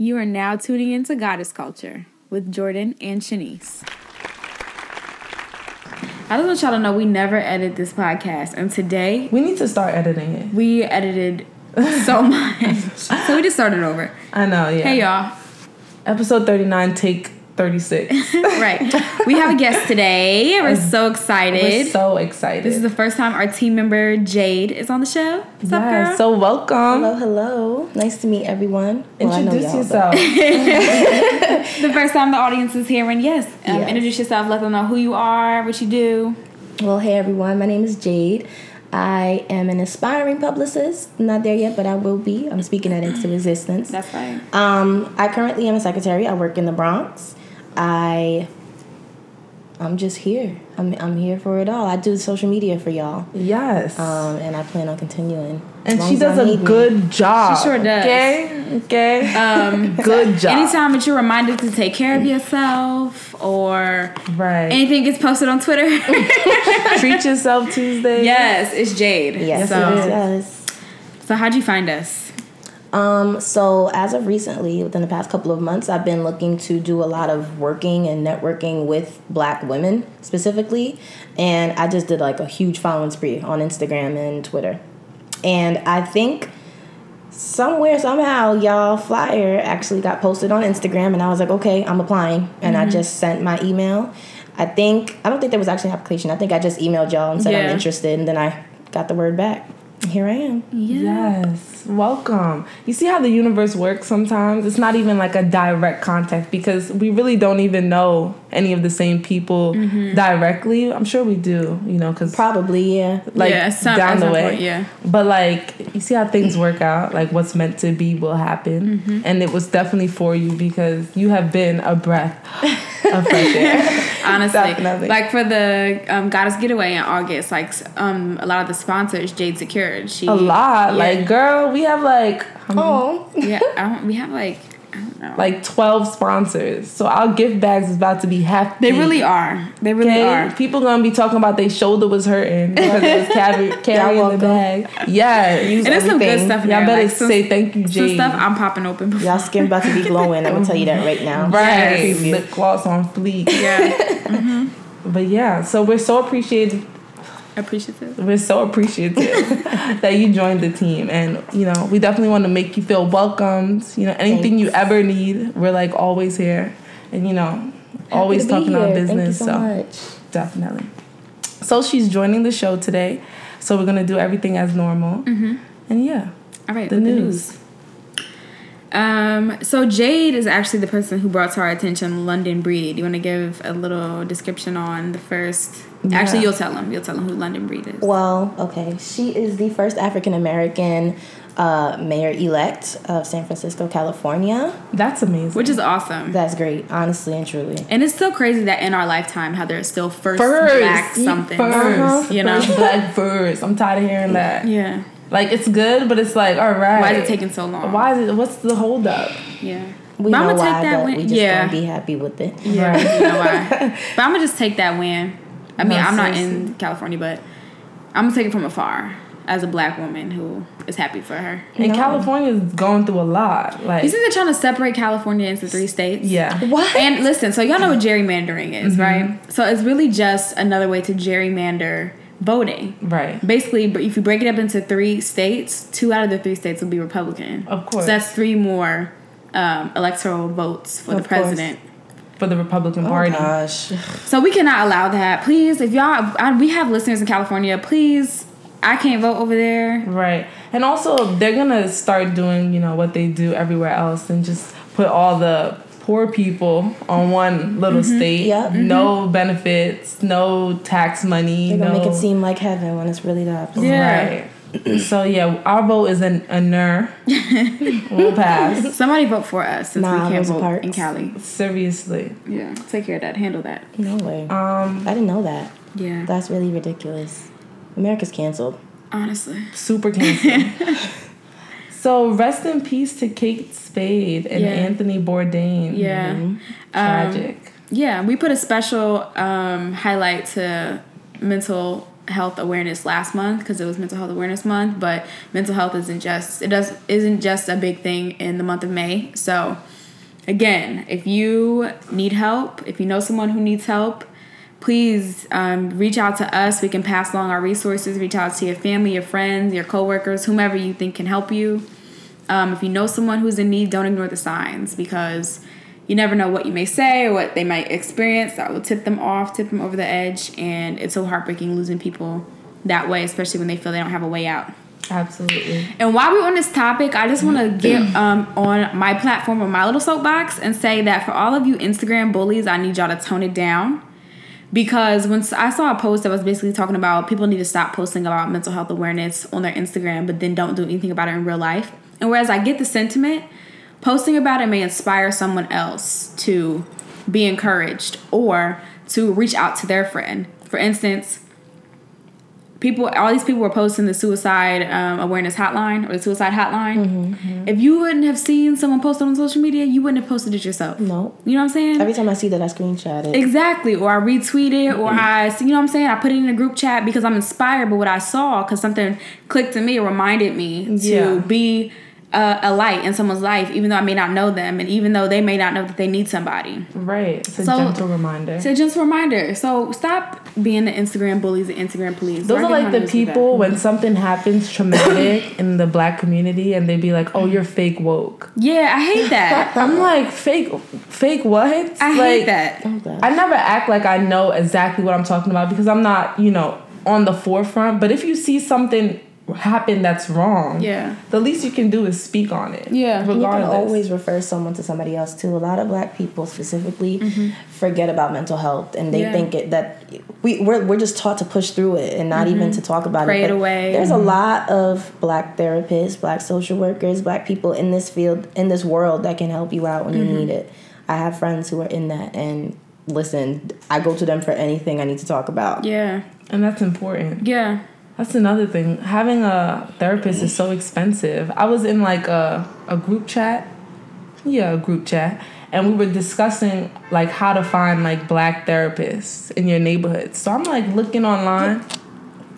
You are now tuning into Goddess Culture with Jordan and Shanice. I just want y'all to know we never edit this podcast, and today We need to start editing it. we edited so much. so we just started over. I know, yeah. Hey y'all. Episode 39, take 36. Right. We have a guest today. We're so We're excited. so excited. this is the first time our team member Jade is on the show. What's up, yeah, girl? so welcome. Hello, hello. Nice to meet everyone. Well, Introduce y'all, yourself. the first time the audience is hearing, yes. Um, Yes. Introduce yourself. Let them know who you are, what you do. Well, hey everyone. My name is Jade. I am an aspiring publicist. I'm not there yet, but I will be. I'm speaking that into existence. That's right. Um, I currently am a secretary. I work in the Bronx. I I'm just here. I'm I'm here for it all. I do social media for y'all. yes. Um, and I plan on continuing. and she does a need me. good job. She sure does. Okay? Okay? Um, good job. Anytime that you're reminded to take care of yourself or Right. anything gets posted on Twitter, Treat yourself Tuesday. yes, it's Jade. Yes, so, it is. Yes. so how'd you find us? Um, so as of recently, within the past couple of months, I've been looking to do a lot of working and networking with black women specifically. And I just did like a huge following spree on Instagram and Twitter. And I think somewhere, somehow, y'all flyer actually got posted on Instagram and I was like, okay, I'm applying. And I just sent my email. I think I don't think there was actually an application. I think I just emailed y'all and said Yeah. I'm interested and then I got the word back. Here I am. Yes, welcome. You see how the universe works sometimes? It's not even like a direct contact because we really don't even know any of the same people Mm-hmm. directly. I'm sure we do, you know, because Probably, yeah. like Yeah, some- down the some way. point, yeah. But like you see how things work out, like what's meant to be will happen. Mm-hmm. And it was definitely for you because you have been a breath of fresh air. Honestly, Definitely. like for the um, Goddess Getaway in August, like um, a lot of the sponsors, Jade secured. She a lot. Yeah. Like girl, we have like how Oh. yeah, I don't, we have like I don't know. Like 12 sponsors. So our gift bags is about to be half. they really are. They really Okay, are. people gonna be talking about their shoulder was hurting because it was carry, carrying the welcome. bag. Yeah, And there's some good stuff in y'all there. better like, some, say thank you, some stuff I'm popping open before. Y'all skin about to be glowing. I'm gonna tell you that right now. right, Yes. lip gloss on fleek. Yeah, mm-hmm. But yeah, so we're so appreciated. Appreciative. We're so appreciative that you joined the team, and you know we definitely want to make you feel welcomed. You know anything you ever need, we're like always here, and you know always Happy be talking our business. Thank you so, much. Definitely. So she's joining the show today. So we're gonna do everything as normal. Mm-hmm. And yeah, All right, The news. the news. Um, so Jade is actually the person who brought to our attention London Breed. You want to give a little description on the first? Actually, you'll tell them. You'll tell them who London Breed is. Well, okay. She is the first African American uh, mayor elect of San Francisco, California. that's amazing. Which is awesome. That's great, honestly and truly. And it's still crazy that in our lifetime, how there's still first, first black something. First, You know? First black first. I'm tired of hearing that. Yeah. Like it's good, but it's like all right. Why is it taking so long? Why is it? What's the holdup? Yeah. We but know I'm gonna why, take that but win. we just yeah. gonna be happy with it. Yeah. Right. you know why. But I'm gonna just take that win. I mean, No, I'm not in California, but I'm gonna take it from afar as a black woman who is happy for her. And No. California is going through a lot. Like You think they're trying to separate California into three states? yeah. What? And listen, so y'all know what gerrymandering is, Mm-hmm. right? So it's really just another way to gerrymander voting. Right. Basically, but if you break it up into three states, two out of the three states will be Republican. Of course. So that's three more um, electoral votes for the president. course. President. For the Republican oh Party. gosh. So we cannot allow that. Please, if y'all, I, we have listeners in California, please, I can't vote over there. Right. And also they're gonna start doing, you know, what they do everywhere else and just put all the poor people on one little Mm-hmm. state. Yep. No benefits, no tax money. They're gonna no, make it seem like heaven when it's really not. Yeah. Right. So yeah, our vote is an a ner. we'll pass. Somebody vote for us since Nah, we can't vote Parks. in Cali. Seriously. Yeah, take care of that. Handle that. No way. Um I didn't know that. Yeah, That's really ridiculous. America's canceled. honestly. super canceled. so rest in peace to Kate Spade and Yeah. Anthony Bourdain. Yeah. Um, Tragic. yeah, we put a special um, highlight to mental health awareness last month because it was mental health awareness month, but mental health isn't just it does isn't just a big thing in the month of May. So again, if you need help, if you know someone who needs help, please um, reach out to us. We can pass along our resources. Reach out to your family, your friends, your coworkers, whomever you think can help you. Um, if you know someone who's in need, don't ignore the signs because you never know what you may say or what they might experience that will tip them off, tip them over the edge. And it's so heartbreaking losing people that way, especially when they feel they don't have a way out. Absolutely. And while we're on this topic, I just want to get um, on my platform or my little soapbox and say that for all of you Instagram bullies, I need y'all to tone it down. Because when I saw a post that was basically talking about people need to stop posting about mental health awareness on their Instagram, but then don't do anything about it in real life. And whereas I get the sentiment, posting about it may inspire someone else to be encouraged or to reach out to their friend. For instance, people all these people were posting the suicide um, awareness hotline or the suicide hotline. Mm-hmm. if you wouldn't have seen someone post it on social media you wouldn't have posted it yourself. No. You know what i'm saying? Every time i see that i screenshot it. Exactly. Or i retweet it or mm-hmm. i you know what i'm saying? I put it in a group chat because i'm inspired by what i saw because something clicked to me or reminded me to be a, a, light in someone's life, even though I may not know them, and even though they may not know that they need somebody. Right. It's a so, gentle reminder. It's a gentle reminder. So stop being the Instagram bullies, the Instagram police. Those are like the people when something happens traumatic in the black community, and they'd be like, "Oh, you're fake woke." Yeah, I hate that. I'm like, fake, fake what? I like, hate that. Oh, I never act like I know exactly what I'm talking about because I'm not, you know, on the forefront. But if you see something happened that's wrong. Yeah. The least you can do is speak on it. Yeah. Regardless. You can always refer someone to somebody else too. A lot of black people specifically mm-hmm. forget about mental health and they yeah. think it that we we're, we're just taught to push through it and not mm-hmm. even to talk about Pray it. Pray it away. There's mm-hmm. a lot of black therapists, black social workers, black people in this field in this world that can help you out when you mm-hmm. need it. I have friends who are in that and listen, I go to them for anything I need to talk about. Yeah. And that's important. Yeah. That's another thing. Having a therapist is so expensive. I was in like a, a group chat. Yeah, a group chat. And we were discussing like how to find like black therapists in your neighborhood. So I'm like looking online.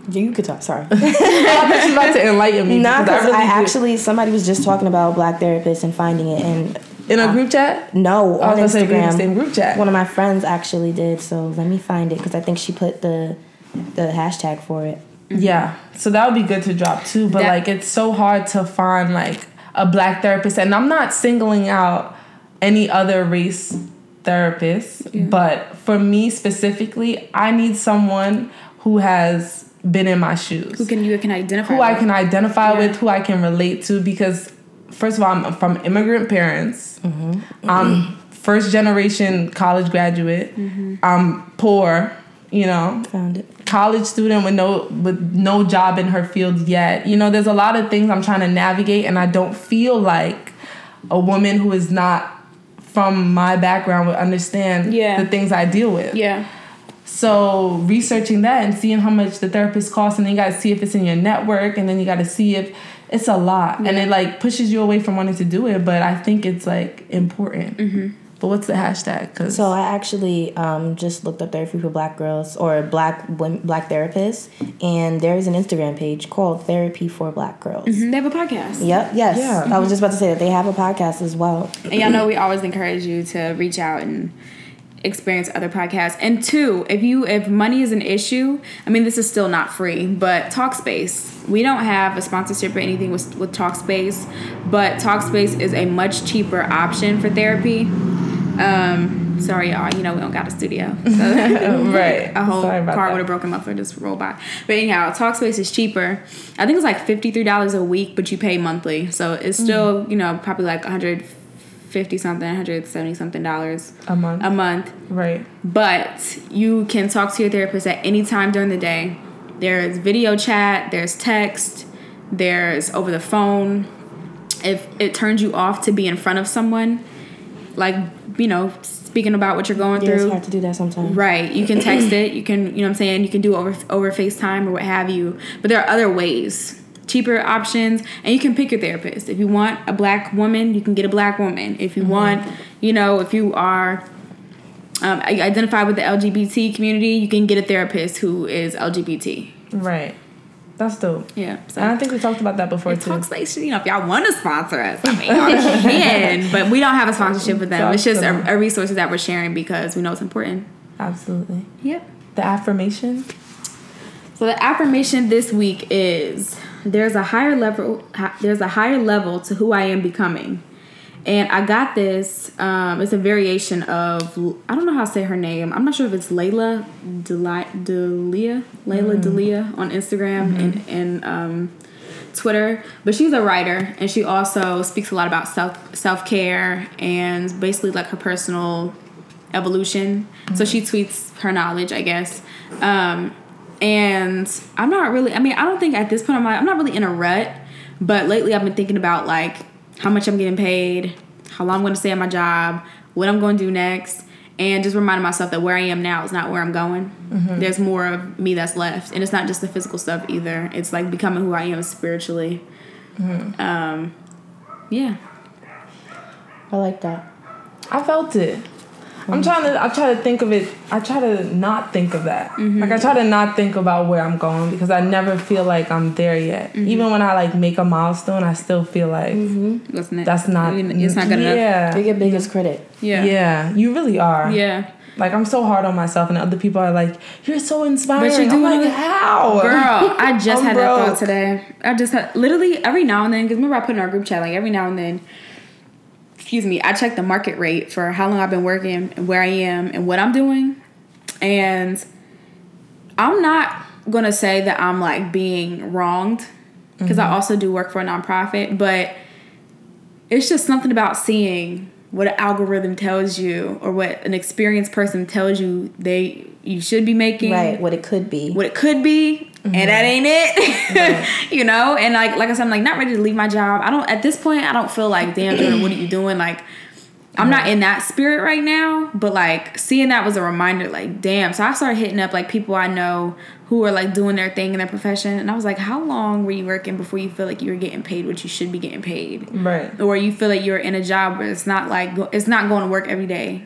Yeah, you could talk. Sorry. I thought you about to enlighten me. Nah, because I, really I actually somebody was just talking about black therapists and finding it and in a uh, group chat? No, oh, on Instagram. same group chat. One of my friends actually did. So let me find it because I think she put the the hashtag for it. Mm-hmm. Yeah. So that would be good to drop too. But that, like it's so hard to find like a black therapist. And I'm not singling out any other race therapist. Yeah. But for me specifically, I need someone who has been in my shoes. Who can you can identify who with. I can identify yeah. with, who I can relate to because first of all, I'm from immigrant parents. Mm-hmm. I'm first generation college graduate. Mm-hmm. I'm poor, you know. Found it college student with no with no job in her field yet. You know, there's a lot of things I'm trying to navigate and I don't feel like a woman who is not from my background would understand yeah. the things I deal with. Yeah. So researching that and seeing how much the therapist costs, and then you got to see if it's in your network, and then you got to see if it's a lot, yeah. and it like pushes you away from wanting to do it. But I think it's like important. Mm-hmm. But what's the hashtag? Cause so I actually um, just looked up therapy for Black girls or Black women, Black therapists, and there is an Instagram page called Therapy for Black Girls. Mm-hmm. They have a podcast. Yep. Yes. Yeah. Mm-hmm. I was just about to say that they have a podcast as well. And y'all know we always encourage you to reach out and experience other podcasts. And two, if you if money is an issue, I mean this is still not free, but Talkspace. We don't have a sponsorship or anything with with Talkspace, but Talkspace is a much cheaper option for therapy. Um, sorry, y'all. You know we don't got a studio, so right? a whole car with a broken muffler just roll by. But anyhow, Talkspace is cheaper. I think it's like fifty three dollars a week, but you pay monthly, so it's mm. still mm. you know probably like one hundred fifty something, one hundred seventy something dollars a month. A month, right? But you can talk to your therapist at any time during the day. There's video chat. There's text. There's over the phone. If it turns you off to be in front of someone, like you know, speaking about what you're going yeah, through. It's hard to do that sometimes. Right. You can text it. You can, you know what I'm saying? You can do it over over FaceTime or what have you. But there are other ways. Cheaper options, and you can pick your therapist. If you want a black woman, you can get a black woman. If you mm-hmm. want, you know, if you are um, identify with the LGBT community, you can get a therapist who is LGBT. Right. That's dope. Yeah. So. And I think we talked about that before And too. Talkspace, you know, if y'all want to sponsor us, I mean, y'all can. But we don't have a sponsorship with them. It's just a, a resource that we're sharing because we know it's important. Absolutely. Yep. The affirmation. So the affirmation this week is there's a higher level there's a higher level to who I am becoming. And I got this um, it's a variation of I don't know how to say her name. I'm not sure if it's Layla Deli- Delia, Layla Delia on Instagram and and um, Twitter, but she's a writer and she also speaks a lot about self self care and basically like her personal evolution. So she tweets her knowledge, I guess. Um, and I'm not really. I mean, I don't think at this point I'm like I'm not really in a rut. But lately I've been thinking about like how much I'm getting paid, how long I'm going to stay at my job, what I'm going to do next, and just reminding myself that where I am now is not where I'm going. There's more of me that's left, and it's not just the physical stuff either. It's like becoming who I am spiritually. Hmm. Um, yeah. I like that. I felt it. I'm mm-hmm. trying to. I try to think of it. I try to not think of that. Mm-hmm. Like I try to not think about where I'm going because I never feel like I'm there yet. Mm-hmm. Even when I like make a milestone, I still feel like Wasn't that's not. It's not good enough. yeah. You're your biggest critic. Yeah. Yeah, you really are. Yeah. Like I'm so hard on myself, and other people are like, "You're so inspiring." But you do I'm like, how? Girl, I just I'm had that thought today. I just had literally every now and then because remember I put in our group chat like every now and then. Excuse me, I check the market rate for how long I've been working and where I am and what I'm doing, and I'm not gonna say that I'm like being wronged because I mm-hmm. also do work for a nonprofit, but it's just something about seeing what an algorithm tells you or what an experienced person tells you they you should be making Right, what it could be. what it could be and that mm-hmm. ain't it. You know and like like i said i'm like not ready to leave my job. I don't at this point i don't feel like damn Jordan, what are you doing? Like i'm not in that spirit right now but like seeing that was a reminder like damn so i started hitting up like people i know who are like doing their thing in their profession and i was like how long were you working before you feel like you were getting paid what you should be getting paid? Right. or you feel like you're in a job where it's not like it's not going to work every day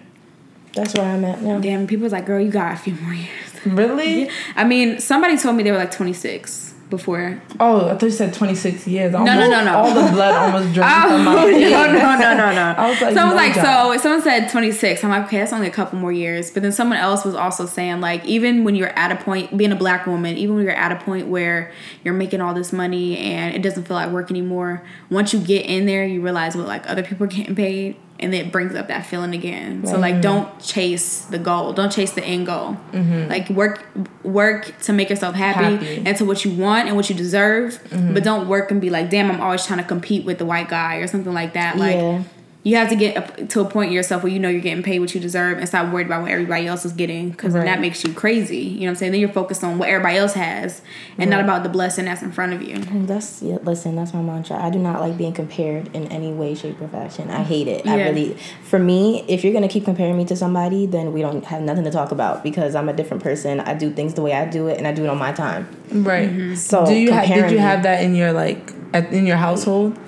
That's where I'm at now. damn people's like girl you got a few more years Really? I mean, somebody told me they were like 26 before. Oh, I thought you said 26 years. Almost, no, no, no. All the blood almost drained Oh, from my oh, face. no, no, no, no. I was like, so I was no like, job. so someone said 26. I'm like, okay, that's only a couple more years. But then someone else was also saying, like, even when you're at a point, being a black woman, even when you're at a point where you're making all this money and it doesn't feel like work anymore, once you get in there, you realize what like other people are getting paid. And it brings up that feeling again. So like, don't chase the goal. Don't chase the end goal. Mm-hmm. Like work, work to make yourself happy, Happy. and to what you want and what you deserve. But mm-hmm. don't work and be like, damn, I'm always trying to compete with the white guy or something like that. Like, Yeah. You have to get to a point in yourself where you know you're getting paid what you deserve and stop worried about what everybody else is getting because then that makes you crazy. You know what I'm saying? Then you're focused on what everybody else has and not about the blessing that's in front of you. That's yeah, listen. That's my mantra. I do not like being compared in any way, shape, or fashion. I hate it. I really, for me, if you're gonna keep comparing me to somebody, then we don't have nothing to talk about because I'm a different person. I do things the way I do it, and I do it on my time. Right. Mm-hmm. So Do you have? Did you have that in your like at, in your household?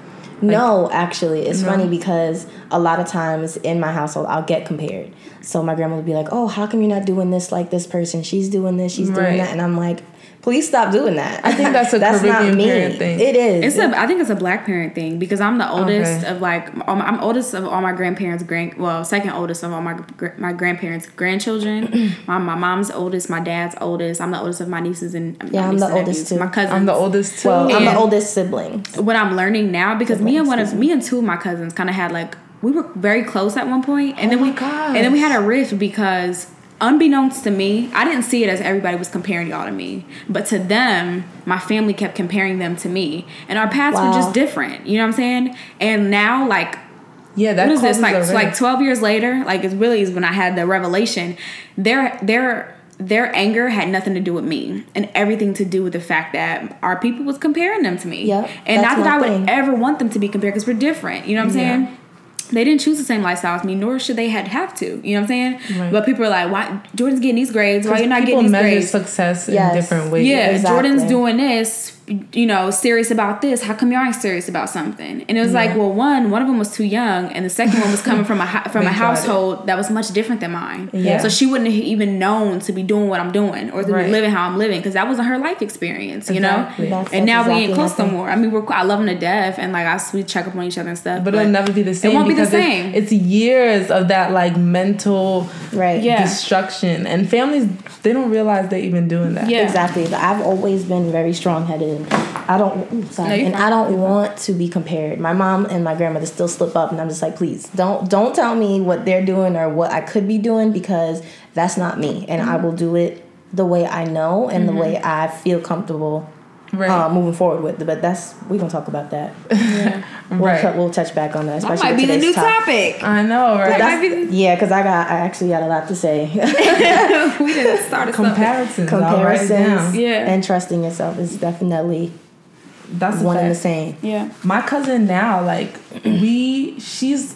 No, actually, it's funny because a lot of times in my household, I'll get compared. So my grandma would be like, "Oh, how come you're not doing this like this person? She's doing this, she's Right. doing that," and I'm like, "Please stop doing that." I think that's a that's not Caribbean me. parent thing. It is. It's a, I think it's a black parent thing because I'm the oldest Okay. of like I'm oldest of all my grandparents grand well second oldest of all my my grandparents grandchildren. my my mom's oldest, my dad's oldest. I'm the oldest of my nieces and my Yeah, I'm nieces the oldest nephews, too. My cousins. I'm the oldest too. well, I'm the oldest sibling. what I'm learning now because me and one of me and two of my cousins kind of had like we were very close at one point, and oh then Oh my we and then we had a rift because unbeknownst to me, I didn't see it as everybody was comparing y'all to me, but to them, my family kept comparing them to me, and our paths were just different. You know what I'm saying? And now, like yeah, that what is this like like 12 years later like it really is when i had the revelation their their their anger had nothing to do with me and everything to do with the fact that our people was comparing them to me Yep, and not that i would thing. ever want them to be compared because we're different you know what i'm Yeah. saying they didn't choose the same lifestyle as me, nor should they had have to. You know what I'm saying? Right. But people are like, why Jordan's getting these grades? Why you're not getting these measure grades? success Yes. in different ways. Yeah, Exactly. Jordan's doing this, you know, serious about this. How come you aren't serious about something? And it was like, well, one, one of them was too young, and the second one was coming from a from a They tried it. household that was much different than mine. Yeah. So she wouldn't have even known to be doing what I'm doing or to Right. be living how I'm living because that wasn't her life experience, you Exactly. know. That's- and now that's we ain't exactly close my no more. I mean, we're I love them to death, and like I we check up on each other and stuff. But it'll never be the same. It won't be the because it's- same. It's, years of that like mental Right. Yeah. destruction, and families they don't realize they're even doing that. Yeah. Exactly. But I've always been very strong headed. I don't ooh, sorry. No, and fine. I don't want to be compared. My mom and my grandmother still slip up and I'm just like, please don't don't tell me what they're doing or what I could be doing because that's not me. And I mm-hmm. will do it the way I know and the mm-hmm. way I feel comfortable Right. uh, moving forward with. But that's we're gonna talk about that. We'll, right. tou- we'll touch back on that. That might be the new top- topic. I know, right? That might be the- Yeah, because I got I actually got a lot to say. we didn't start something. Comparisons. I'll write it down. Comparisons Yeah. and trusting yourself is definitely That's a one and the fact. same. Yeah. My cousin now, like we, she's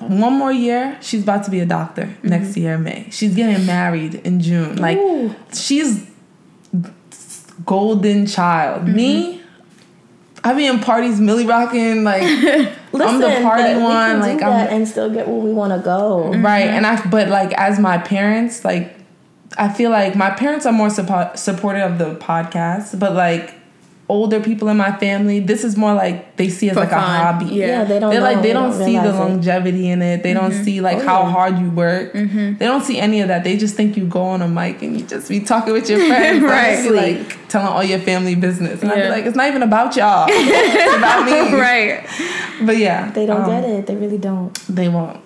one more year. She's about to be a doctor next year, in May. She's getting married in June. Like Ooh. she's golden child. Me, I be in parties, Milly rocking. Like I'm the party one. can Like do I'm that and still get where we want to go. right. Mm-hmm. And I, but like as my parents, like I feel like my parents are more support, supportive of the podcast, but like older people in my family, this is more like they see it like a hobby. Yeah. Yeah, they don't. They like know, they don't, see the realize it. longevity in it. They don't mm-hmm. see like Oh, how yeah. hard you work. Mm-hmm. They don't see any of that. They just think you go on a mic and you just be talking with your friends, Right. like telling all your family business. And Yeah. be like, it's not even about y'all. it's about me. right. But yeah, They don't um, get it. They really don't. They won't.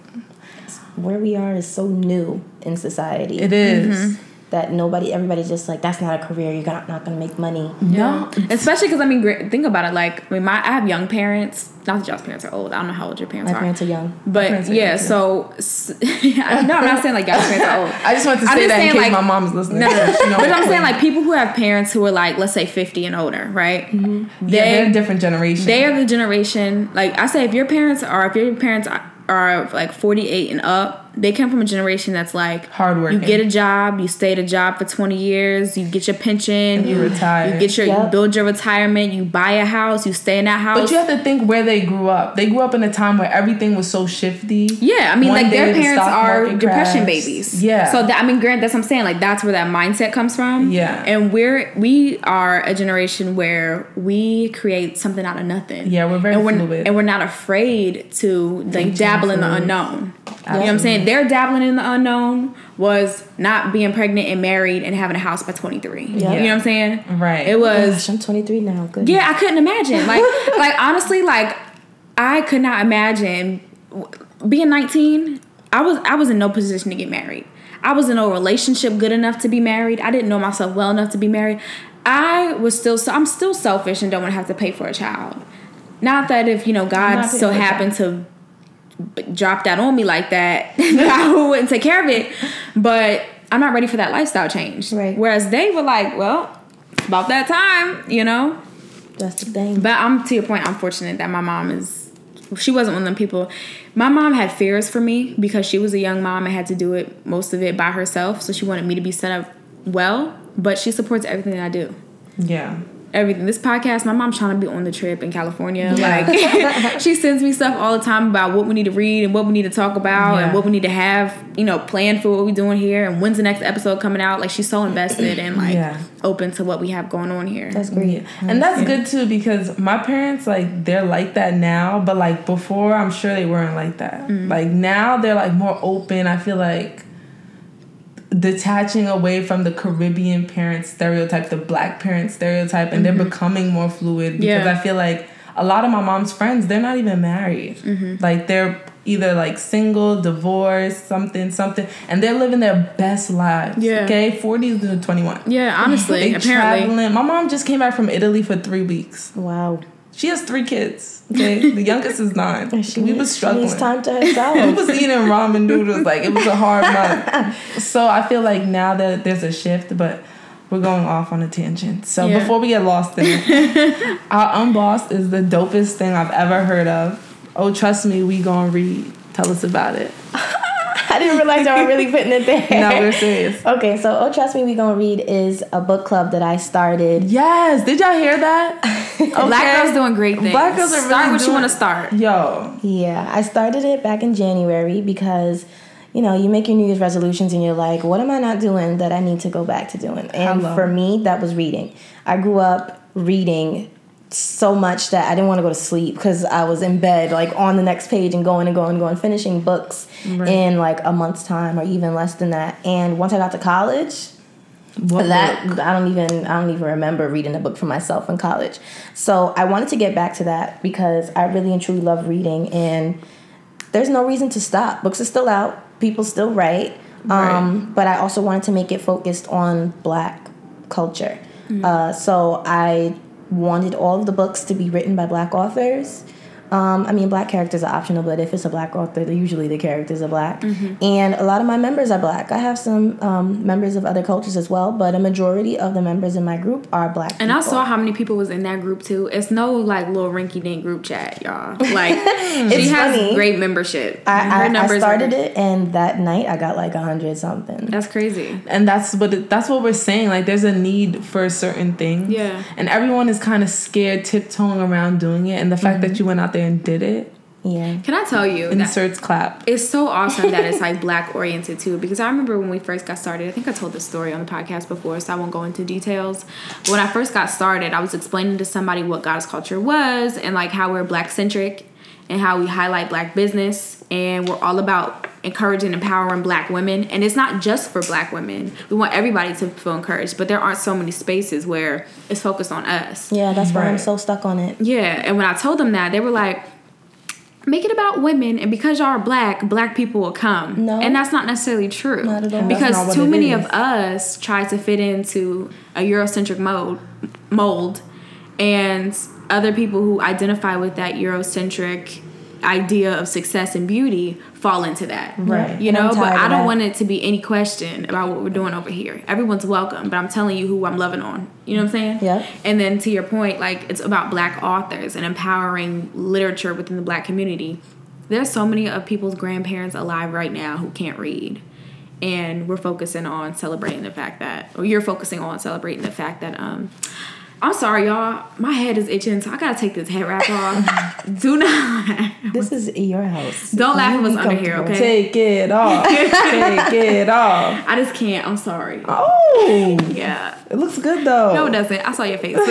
Where we are is so new in society It is. Mm-hmm. That nobody, everybody's just like, that's not a career. You're not, not going to make money. No. Especially because I mean, think about it. Like, I mean, my I have young parents. Not that y'all's parents are old. I don't know how old your parents My are. My parents are young. but are yeah, young, so s- no, I'm not saying like y'all's parents are old. I just want to I'm say just that in case like- my mom is listening. No, no, no. Know but what I'm saying saying. like people who have parents who are like, let's say 50 and older, right? Mm-hmm. yeah, they're a different generation. They are the generation. Like I say, if your parents are, if your parents are, are like 48 and up, they come from a generation that's like Hardworking. You get a job, you stay at a job for 20 years, you get your pension, You retire. you get your, you build your retirement, you buy a house, you stay in that house. But you have to think where they grew up. They grew up in a time where everything was so shifty. Yeah, I mean, One like their day the parents are depression crashed. babies. Yeah. So that I mean, grant that's what I'm saying. Like that's where that mindset comes from. Yeah. And we're we are a generation where we create something out of nothing. Yeah, we're very and we're, fluid. and we're not afraid to like dabble in the fluid. unknown. You know what I'm saying? Their dabbling in the unknown was not being pregnant and married and having a house by 23. You know what I'm saying? Right. It was Gosh, I'm 23 now. Good. yeah, I couldn't imagine. Like, like honestly, like I could not imagine being 19. I was I was in no position to get married. I was in no relationship good enough to be married. I didn't know myself well enough to be married. I was still so I'm still selfish and don't want to have to pay for a child. Not that if you know God so happened to b- drop that on me like that, I wouldn't take care of it. But I'm not ready for that lifestyle change. Right. Whereas they were like, well, it's about that time, you know. That's the thing. But I'm to your point. I'm fortunate that my mom is. She wasn't one of them people. My mom had fears for me because she was a young mom and had to do it most of it by herself. So she wanted me to be set up well. But she supports everything that I do. yeah. Everything. This podcast, my mom's trying to be on the trip in California. Like she sends me stuff all the time about what we need to read and what we need to talk about and what we need to have, you know, planned for what we're doing here and when's the next episode coming out. Like she's so invested and like Yeah. open to what we have going on here. That's great. And that's good too because my parents like they're like that now, but like before I'm sure they weren't like that. Mm. Like now they're like more open. I feel like detaching away from the Caribbean parent stereotype, the black parent stereotype, and they're mm-hmm. becoming more fluid because Yeah. I feel like a lot of my mom's friends, they're not even married. Mm-hmm. Like they're either like single, divorced, something, something, and they're living their best lives. Yeah. Okay, 40s to 21. Yeah, honestly, They apparently. traveling. My mom just came back from Italy for three weeks. Wow. She has three kids. Okay, the youngest is nine. She we needs- was struggling. needs time to herself. We was eating ramen noodles like it was a hard month. So I feel like now that there's a shift, but we're going off on a tangent. So Yeah. before we get lost in it, our unbossed is the dopest thing I've ever heard of. Oh, trust me, we gonna read. Tell us about it. I didn't realize y'all were really putting it there. No, we're serious. Okay, so Oh Trust Me We Gonna Read is a book club that I started. Yes, did y'all hear that? Black girls doing great things. Black girls are really start really what you want to start. Yo, Yeah, I started it back in January because, you know, you make your New Year's resolutions and you're like, what am I not doing that I need to go back to doing? And Hello. for me, that was reading. I grew up reading so much that I didn't want to go to sleep because I was in bed, like on the next page and going and going and going, finishing books in like a month's time or even less than that. And once I got to college, what that book? I don't even I don't even remember reading a book for myself in college. So I wanted to get back to that because I really and truly love reading and there's no reason to stop. Books are still out, people still write. Um, but I also wanted to make it focused on black culture. Uh, so I wanted all of the books to be written by black authors. Um, I mean, black characters are optional, but if it's a black author, usually the characters are black. And a lot of my members are black. I have some um, members of other cultures as well, but a majority of the members in my group are black. And I saw how many people was in that group too. It's no like little rinky dink group chat, y'all. Like she It's has funny. great membership. I, I, I numbers are- started it, and that night I got like a hundred something. That's crazy. and that's what that's what we're saying. Like, there's a need for certain things. Yeah. And everyone is kind of scared, tiptoeing around doing it. And the fact that you went out there and did it, Yeah. Can I tell you that inserts clap. it's so awesome that it's like black oriented too because I remember when we first got started, I think I told this story on the podcast before, so I won't go into details. But when I first got started, I was explaining to somebody what Goddess Culture was and like how we're black centric and how we highlight black business and we're all about encouraging and empowering black women and it's not just for black women we want everybody to feel encouraged but there aren't so many spaces where it's focused on us Yeah, that's why I'm so stuck on it. yeah, and when I told them that, they were like, make it about women, and because y'all are black, black people will come. No. And that's not necessarily true. Not at all. Because not too many is. of us try to fit into a Eurocentric mode, mold, and other people who identify with that Eurocentric idea of success and beauty fall into that. Right. You know, but I don't want it to be any question about what we're doing over here. Everyone's welcome, but I'm telling you who I'm loving on. You know what I'm saying? Yeah. And then to your point, like it's about black authors and empowering literature within the black community. There's so many of people's grandparents alive right now who can't read. And we're focusing on celebrating the fact that or you're focusing on celebrating the fact that um I'm sorry y'all, my head is itching, so I gotta take this head wrap off. Do not This is your house. Don't laugh You at what's under here, okay? Take it off. Take it off. I just can't, I'm sorry. Oh, Yeah. it looks good though. No, it doesn't. I saw your face.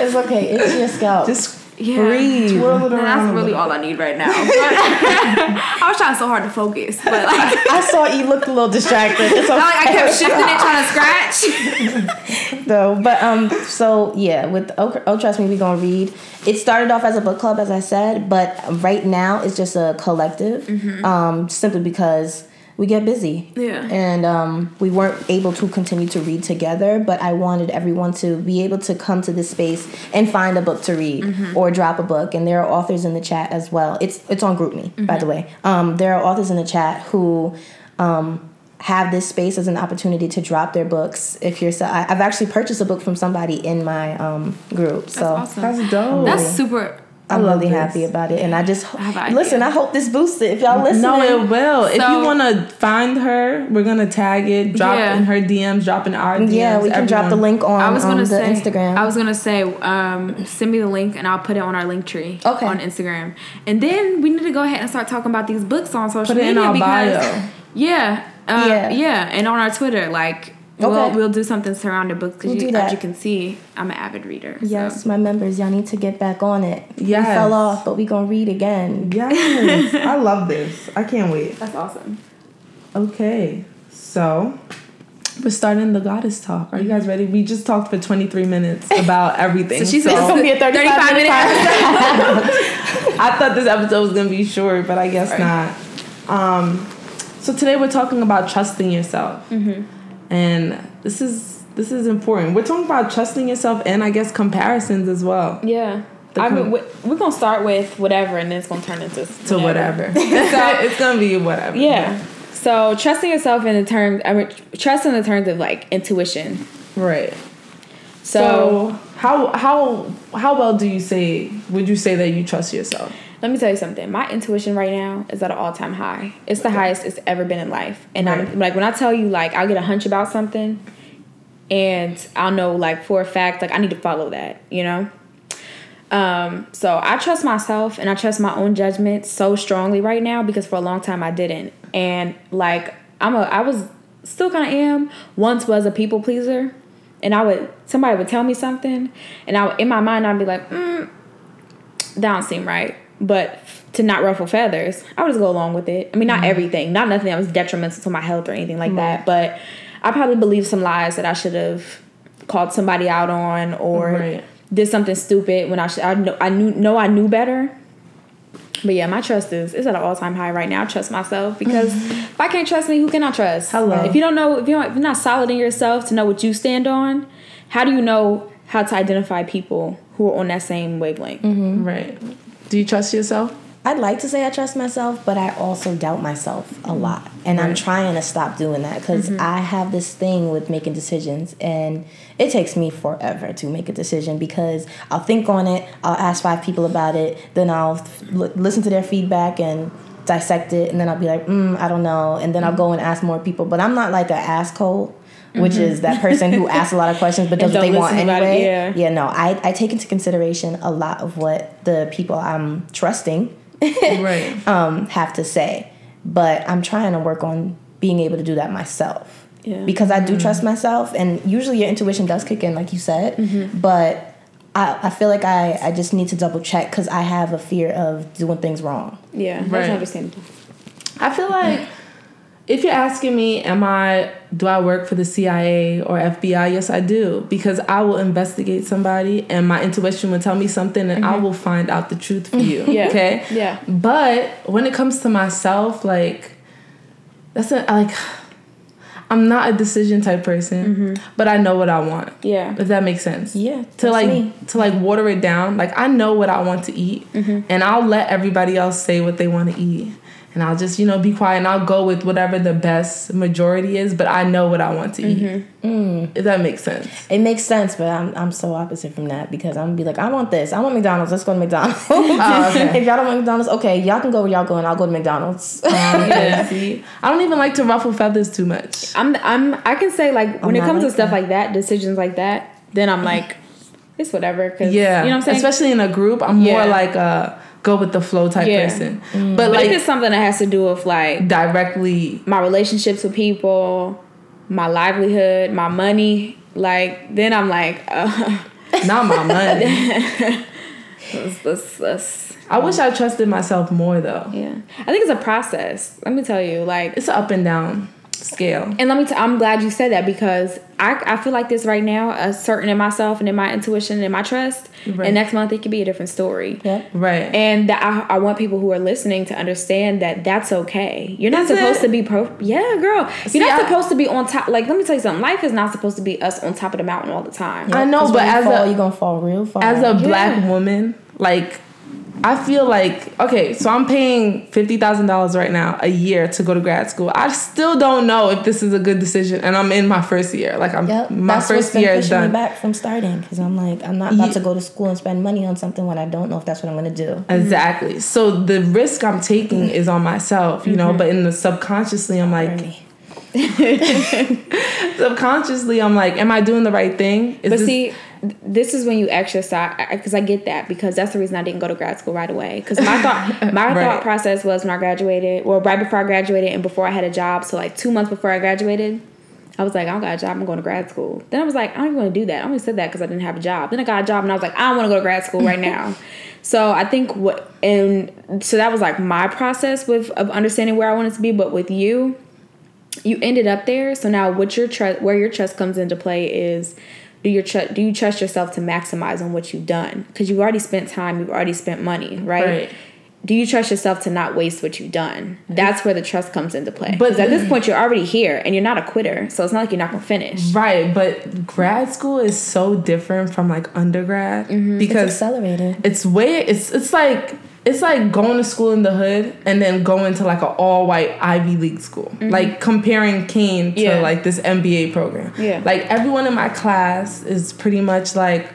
It's okay. It's your scalp. Just Yeah. breathe. Twirl it around. that's really all I need right now. But I was trying so hard to focus, but like, I saw you looked a little distracted. It's okay. I, like I kept shifting it, trying to scratch. though. But um, so yeah, with oh, oh trust me, we gonna read. It started off as a book club, as I said, but right now it's just a collective. Um, simply because we get busy. Yeah. And um, we weren't able to continue to read together, but I wanted everyone to be able to come to this space and find a book to read or drop a book. And there are authors in the chat as well. It's it's on GroupMe, by the way. Um, there are authors in the chat who. Um, have this space as an opportunity to drop their books. If you're, so, I, I've actually purchased a book from somebody in my um, group, so awesome. That's dope. That's super. I'm love really this. happy about it. And I just have an listen. idea. I hope this boosts it. If y'all listen, No, it will. if you want to find her, we're gonna tag it, drop Yeah. in her DMs, drop in our DMs. yeah, we can drop the link on I was gonna um, the say Instagram. I was gonna say, um, send me the link and I'll put it on our link tree Okay. on Instagram. And then we need to go ahead and start talking about these books on social Put it in media our because bio. yeah, uh, Yeah. yeah, and on our Twitter, like we'll Okay. we'll do something surrounding books because We'll do you, that. as you can see, I'm an avid reader. so. yes, my members, y'all need to get back on it. Yes. we fell off, but we gonna read again. Yes, I love this. I can't wait. that's awesome. Okay, so we're starting the goddess talk. Are you guys ready? We just talked for 23 minutes about everything. So she said It's gonna be a 35 minute minute I thought this episode was gonna be short, but I guess Right. not. Um, so today we're talking about trusting yourself, Mm-hmm. And this is this is important. We're talking about trusting yourself, and I guess comparisons as well Yeah. The I com- mean, we- we're gonna start with whatever, and then it's gonna turn into to whatever. it's gonna be whatever. Yeah. So trusting yourself in the terms, I mean, trust in the terms of like intuition. Right. So, So, How how how well do you say would you say that you trust yourself? Let me tell you something. My intuition right now is at an all time high. It's the highest it's ever been in life. And Right. I'm like when I tell you like I'll get a hunch about something and I'll know like for a fact like I need to follow that, you know? Um, so I trust myself and I trust my own judgment so strongly right now because for a long time I didn't. And like I'm a I was still kind of am once was a people pleaser and I would somebody would tell me something and I would- in my mind I'd be like, mm, that don't seem right. But to not ruffle feathers, I would just go along with it. I mean, not mm-hmm. everything, not nothing that was detrimental to my health or anything like that. But I probably believed some lies that I should have called somebody out on or Right. did something stupid when I should. I know I knew know I knew better. But yeah, my trust is is at an all time high right now. I trust myself because mm-hmm. if I can't trust me, who can I trust? Hello. If you don't know, if if you're not solid in yourself to know what you stand on, how do you know how to identify people who are on that same wavelength? Mm-hmm. Right. Do you trust yourself? I'd like to say I trust myself, but I also doubt myself a mm-hmm. lot. And I'm trying to stop doing that because mm-hmm. I have this thing with making decisions, and it takes me forever to make a decision because I'll think on it, I'll ask five people about it, then I'll listen to their feedback and dissect it, and then I'll be like, mm, I don't know, and then I'll mm-hmm. go and ask more people. But I'm not like an askhole. Which is that person who asks a lot of questions but does what don't they want listen about it, anyway. yeah. yeah, no, I, I take into consideration a lot of what the people I'm trusting right. um, have to say. But I'm trying to work on being able to do that myself. Yeah. Because I do trust myself, and usually your intuition does kick in, like you said. Mm-hmm. But I, I feel like I, I just need to double check because I have a fear of doing things wrong. Yeah, that's understandable. I feel like if you're asking me, am I do I work for the CIA or FBI? Yes, I do because I will investigate somebody and my intuition will tell me something and I mm-hmm. will find out the truth for you. Yeah. Okay. Yeah. But when it comes to myself, like that's a, like I'm not a decision type person, mm-hmm. but I know what I want. Yeah. If that makes sense. Yeah, To like me. to like water it down. Like I know what I want to eat, mm-hmm. and I'll let everybody else say what they want to eat, and I'll just you know be quiet and I'll go with whatever the best majority is. But I know what I want to eat. Mm-hmm. Mm, if that makes sense. It makes sense, but I'm, I'm so opposite from that because I'm gonna be like, I want this. I want McDonald's. Let's go to McDonald's. Oh, okay. if y'all don't want McDonald's, okay, y'all can go where y'all going. I'll go to McDonald's. Um, yeah. See, I don't even like to ruffle feathers too much. I'm I'm I can say like when it not comes to stuff that. like that, decisions like that, then I'm mm-hmm. like, it's whatever. Cause Yeah, you know what I'm saying. Especially in a group, I'm more like a go with the flow type Yeah. person. Mm. But but like it's something that has to do with like directly, my relationships with people, my livelihood, my money, like then I'm like, uh, not my money. let's, let's, let's I wish I trusted myself more though. yeah. I think it's a process. Let me tell you, like It's up and down scale. And let me. T- I'm glad you said that because I I feel like this right now, uh, certain in myself and in my intuition and in my trust. Right. And next month it could be a different story. Yep. Right. And that I, I want people who are listening to understand that that's okay. You're not Is supposed it? to be pro. Yeah, girl. See, You're not I- supposed to be on top. Like, let me tell you something. Life is not supposed to be us on top of the mountain all the time. I know, but when you as fall, a you're gonna fall real far. as a Yeah. black woman, like I feel like okay, so I'm paying fifty thousand dollars right now a year to go to grad school. I still don't know if this is a good decision, and I'm in my first year. Like I'm Yep, my that's what's first been year is pushing me back from starting because I'm like I'm not about Ye- to go to school and spend money on something when I don't know if that's what I'm gonna do. Exactly. So the risk I'm taking is on myself, you know. Mm-hmm. But in the subconsciously, I'm like, subconsciously, I'm like, am I doing the right thing? Is But this- see, this is when you exercise because I get that because that's the reason I didn't go to grad school right away. Because my thought, my Right. thought process was when I graduated, well, right before I graduated and before I had a job. So like two months before I graduated, I was like, I don't got a job. I'm going to grad school. Then I was like, I don't even want to do that. I only said that because I didn't have a job. Then I got a job and I was like, I don't want to go to grad school right now. so I think what and so that was like my process with of understanding where I wanted to be. But with you, you ended up there. So now, what your trust, where your trust comes into play is, do your tr- do you trust yourself to maximize on what you've done? Because you've already spent time, you've already spent money, right? Right. Do you trust yourself to not waste what you've done? That's where the trust comes into play. But- at this point, you're already here, and you're not a quitter. So it's not like you're not gonna finish. right? But grad school is so different from like undergrad Mm-hmm. It's because accelerated. it's way it's it's like it's like going to school in the hood and then going to like an all white Ivy League school. Like comparing Kane to Mm-hmm. Yeah. like this MBA program. Yeah. Like everyone in my class is pretty much like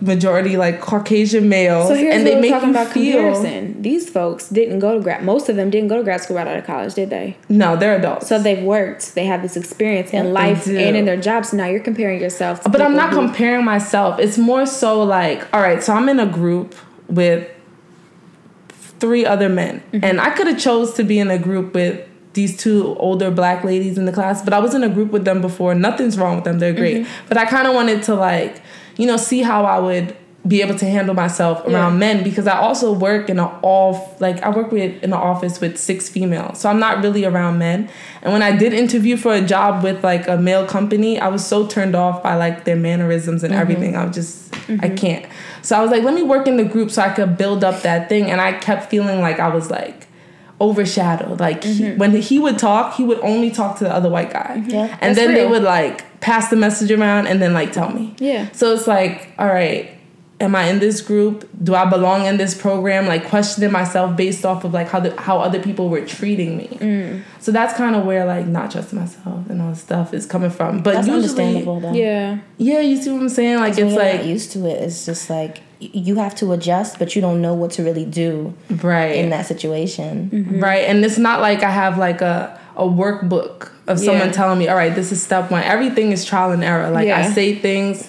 majority like Caucasian males, So here's and they make talking you about feel. comparison. These folks didn't go to grad. Most of them didn't go to grad school right out of college, did they? No, they're adults. So they've worked. They have this experience in life and in their jobs. Now you're comparing yourself. To But I'm not who- comparing myself. It's more so like, all right, so I'm in a group with three other men, Mm-hmm. and I could have chose to be in a group with these two older black ladies in the class, but I was in a group with them before. Nothing's wrong with them; they're great. Mm-hmm. But I kind of wanted to like, you know, see how I would be able to handle myself around Yeah. men because I also work in an all like I work with in an office with six females, so I'm not really around men. And when I did interview for a job with like a male company, I was so turned off by like their mannerisms and everything. I was just I can't. So I was like, let me work in the group so I could build up that thing. And I kept feeling like I was like overshadowed. Like he, mm-hmm. when he would talk, he would only talk to the other white guy. Mm-hmm. Yeah, and that's then they would like pass the message around and then like tell me. Yeah. So it's like, all right, am I in this group? Do I belong in this program? Like questioning myself based off of like how the, how other people were treating me. Mm. So that's kind of where like not trusting myself and all this stuff is coming from. But That's usually, understandable though. Yeah. yeah, you see what I'm saying? Like When it's you're like not used to it, it's just like you have to adjust, but you don't know what to really do right in that situation. Mm-hmm. right, and it's not like I have like a a workbook of someone Yeah. telling me, all right, this is step one. Everything is trial and error. Like I say things.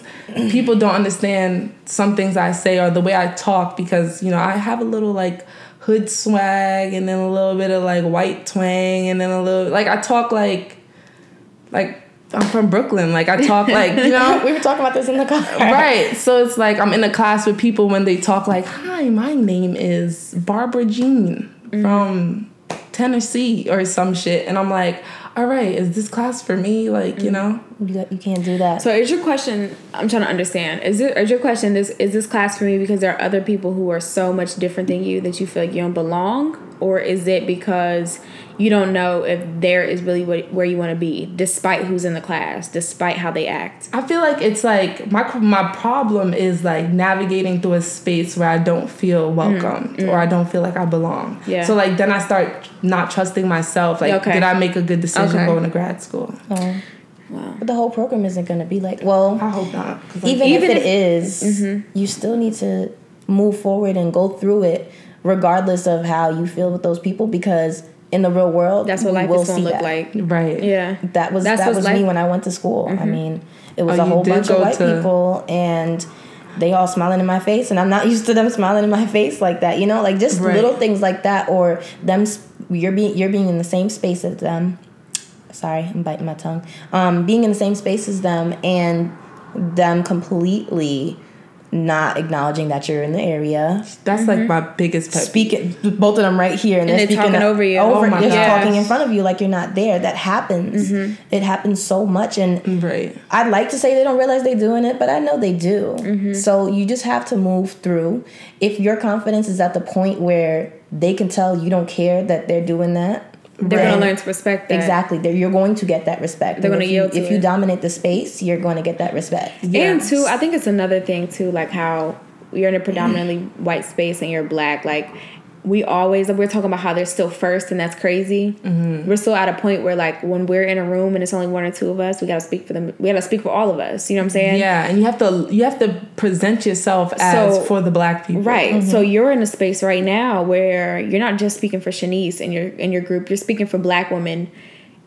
People don't understand some things I say or the way I talk because you know I have a little like hood swag and then a little bit of like white twang and then a little like I talk like like I'm from Brooklyn. Like I talk like you know we were talking about this in the car. right. So it's like I'm in a class with people when they talk like, "Hi, my name is Barbara Jean from Tennessee or some shit," and I'm like, "All right, is this class for me?" Like you mm-hmm. know, You, you can't do that. So is your question? I'm trying to understand. Is it? Is your question? This is this class for me because there are other people who are so much different than you that you feel like you don't belong, or is it because you don't know if there is really what, where you want to be, despite who's in the class, despite how they act? I feel like it's like my my problem is like navigating through a space where I don't feel mm, welcomed mm. or I don't feel like I belong. Yeah. So like then I start not trusting myself. Like, Okay. did I make a good decision Okay. going to grad school? Oh. Wow. But the whole program isn't going to be like, well, I hope not. like, even, Even if if- it is, mm-hmm. you still need to move forward and go through it regardless of how you feel with those people because in the real world That's what we life will is gonna look that. like. right. Yeah. that was That's that was life- me when I went to school. I mm-hmm. mean, it was Oh, a whole bunch of white to- people and they all smiling in my face and I'm not used to them smiling in my face like that. You know, like just Right. little things like that or them s- you're being you're being in the same space as them. Sorry, I'm biting my tongue. Um, being in the same space as them and them completely not acknowledging that you're in the area. That's like my biggest pet. Speaking both of them right here and, And they're they're speaking talking over you. Over, Oh my just gosh. talking in front of you like you're not there. That happens. It happens so much and Right. I'd like to say they don't realize they're doing it, but I know they do. Mm-hmm. So you just have to move through. If your confidence is at the point where they can tell you don't care that they're doing that, They're gonna learn to respect that. Exactly. They're, you're going to get that respect. They're if you, yield to If you dominate the space, you're going to get that respect. And Yes. too, I think it's another thing too, like how you're in a predominantly white space and you're black. Like we always we're talking about how they're still first, and that's crazy. Mm-hmm. We're still at a point where like when we're in a room and it's only one or two of us, we gotta speak for them. We gotta speak for all of us. You know what I'm saying? Yeah, and you have to you have to present yourself as So- for the black people. Right. So you're in a space right now where you're not just speaking for Shanice and your in your group, you're speaking for black women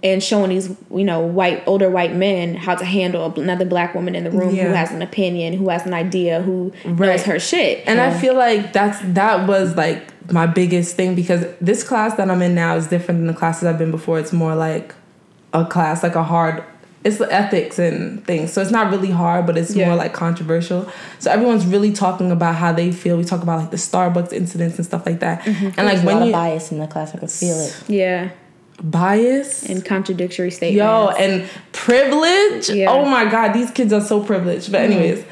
and showing these, you know, white older white men how to handle another black woman in the room who has an opinion, who has an idea, who Right. knows her shit. And I feel like that's that was like my biggest thing because this class that I'm in now is different than the classes I've been before. It's more like a class, like a hard it's the ethics and things. So it's not really hard, but it's Yeah. more like controversial. So everyone's really talking about how they feel. We talk about like the Starbucks incidents and stuff like that. Mm-hmm. And like There's a lot when of bias in the class, I could feel it. yeah. Bias And contradictory statements. Yo, and privilege. Yeah. Oh my God, these kids are so privileged. But mm. anyways,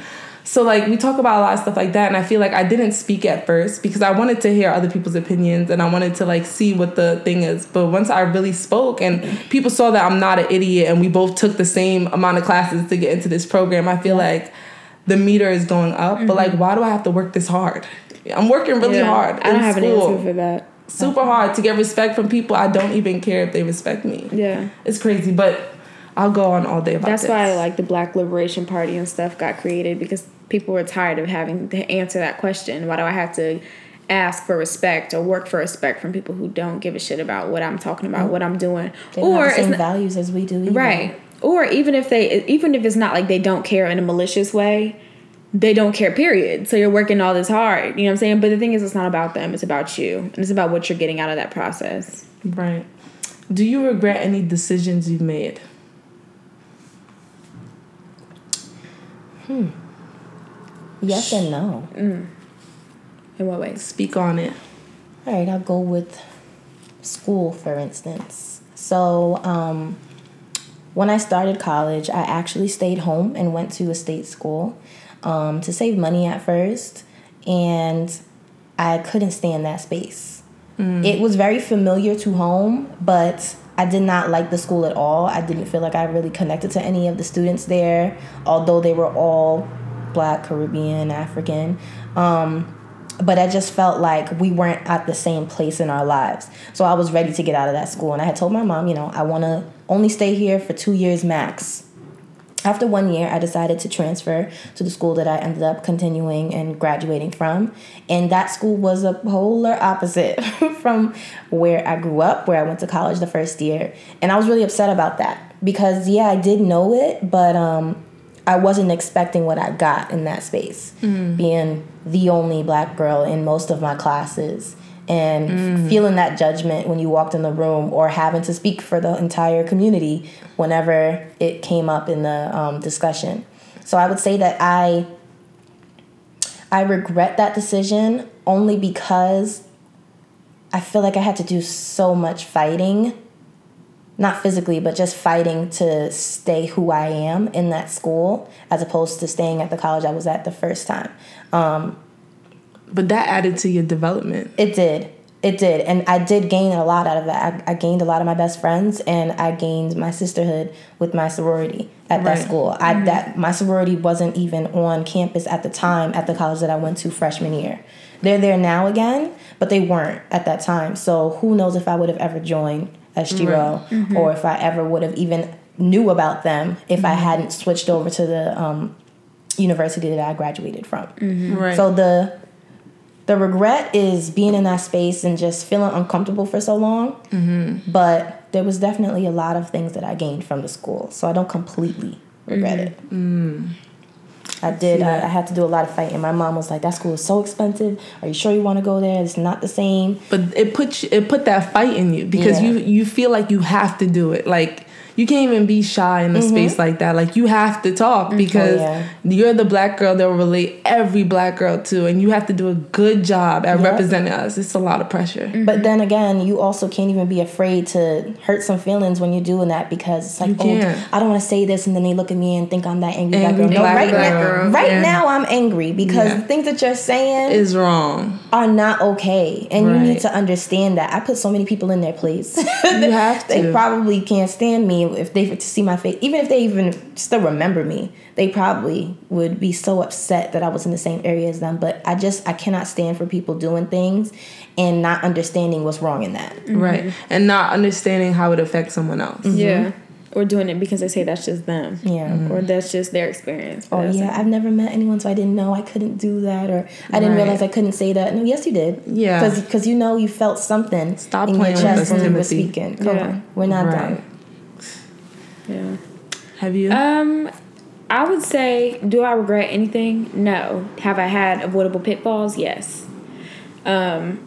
so like we talk about a lot of stuff like that, and I feel like I didn't speak at first because I wanted to hear other people's opinions and I wanted to like see what the thing is. But once I really spoke and people saw that I'm not an idiot and we both took the same amount of classes to get into this program, I feel like the meter is going up. But like, mm-hmm. why do I have to work this hard? I'm working really Yeah. hard. I don't have an school. answer for that. Super hard to get respect from people. I don't even care if they respect me. Yeah. It's crazy, but I'll go on all day about That's this. why like the Black Liberation Party and stuff got created because people were tired of having to answer that question. Why do I have to ask for respect or work for respect from people who don't give a shit about what I'm talking about, what I'm doing, They or same not- values as we do. Either. right? Or even if they, even if it's not like they don't care in a malicious way, they don't care. Period. So you're working all this hard. You know what I'm saying? But the thing is, it's not about them. It's about you, and it's about what you're getting out of that process. Right. Do you regret any decisions you've made? Hmm. Yes and no. In what way? Speak on it. All right, I'll go with school, for instance. So, um, when I started college, I actually stayed home and went to a state school um, to save money at first, and I couldn't stand that space. It was very familiar to home, but I did not like the school at all. I didn't feel like I really connected to any of the students there, although they were all black, Caribbean, African. Um, but I just felt like we weren't at the same place in our lives. So I was ready to get out of that school. And I had told my mom, you know, I want to only stay here for two years max. After one year, I decided to transfer to the school that I ended up continuing and graduating from. And that school was a polar opposite from where I grew up, where I went to college the first year. And I was really upset about that because, yeah, I did know it, but um, I wasn't expecting what I got in that space, being the only black girl in most of my classes and feeling that judgment when you walked in the room or having to speak for the entire community whenever it came up in the um, discussion. So I would say that I I regret that decision only because I feel like I had to do so much fighting not physically, but just fighting to stay who I am in that school, as opposed to staying at the college I was at the first time. Um, But that added to your development. it did. It did. And I did gain a lot out of that. I, I gained a lot of my best friends and I gained my sisterhood with my sorority at that school. I mm-hmm. that my sorority wasn't even on campus at the time at the college that I went to freshman year. They're there now again, but they weren't at that time. So who knows if I would have ever joined SGRO mm-hmm. or if I ever would have even knew about them if I hadn't switched over to the um, university that I graduated from. Mm-hmm. Right. So the the regret is being in that space and just feeling uncomfortable for so long. Mm-hmm. But there was definitely a lot of things that I gained from the school, so I don't completely regret it. I did. I, I had to do a lot of fighting. My mom was like, "That school is so expensive. Are you sure you want to go there? It's not the same." but it put you, it put that fight in you because Yeah. you you feel like you have to do it like you can't even be shy in a mm-hmm. space like that like you have to talk oh, because yeah. you're the black girl that will relate every black girl to and you have to do a good job at Yep. representing us it's a lot of pressure But mm-hmm. then again, you also can't even be afraid to hurt some feelings when you're doing that because it's like, oh. I don't want to say this, and then they look at me and think I'm that angry, Angry black girl. No, right black now, girl. right Yeah. now I'm angry because Yeah. the things that you're saying is wrong are not okay, and you need to understand that. I put so many people in their place. You have they probably can't stand me if they to see my face, even if they even still remember me. They probably would be so upset that I was in the same area as them. But I just I cannot stand for people doing things and not understanding what's wrong in that. Mm-hmm. right and not understanding how it affects someone else mm-hmm. Yeah. Or doing it because they say that's just them. Yeah. Mm-hmm. Or that's just their experience. Oh yeah, it. I've never met anyone, so I didn't know I couldn't do that, or I didn't Right. realize I couldn't say that. No, yes, you did. Yeah. because you know you felt something Stop in your playing with chest us, when you were Timothy. speaking. Come Yeah. on, we're not Right. done. Yeah. have you Um, I would say, do I regret anything? No. Have I had avoidable pitfalls? Yes. Um,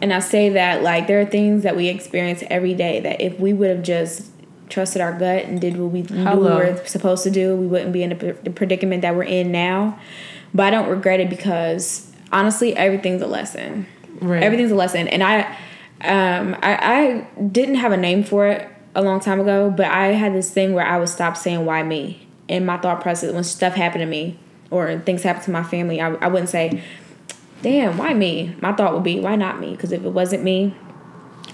and I say that like there are things that we experience every day that if we would have just trusted our gut and did what we knew we were supposed to do, we wouldn't be in the, the predicament that we're in now. But I don't regret it because honestly, everything's a lesson. Right. Everything's a lesson, and I, um, I, I didn't have a name for it a long time ago, but I had this thing where I would stop saying "why me" And my thought process when stuff happened to me or things happened to my family. I, I wouldn't say, "Damn, why me?" My thought would be, "Why not me?" Because if it wasn't me,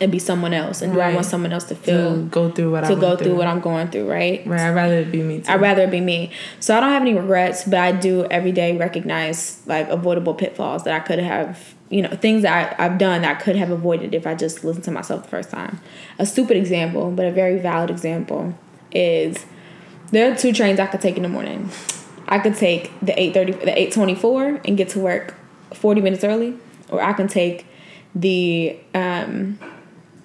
it'd be someone else, and do I want someone else to to feel go through what I to went go through what I'm going through, right? right I'd rather it be me too I'd rather it be me. So I don't have any regrets, but I do every day recognize like avoidable pitfalls that I could have, you know, things that I, I've done that I could have avoided if I just listened to myself the first time. A stupid example, but a very valid example is there are two trains I could take in the morning. I could take the eight thirty, the eight twenty four, and get to work forty minutes early, or I can take the um,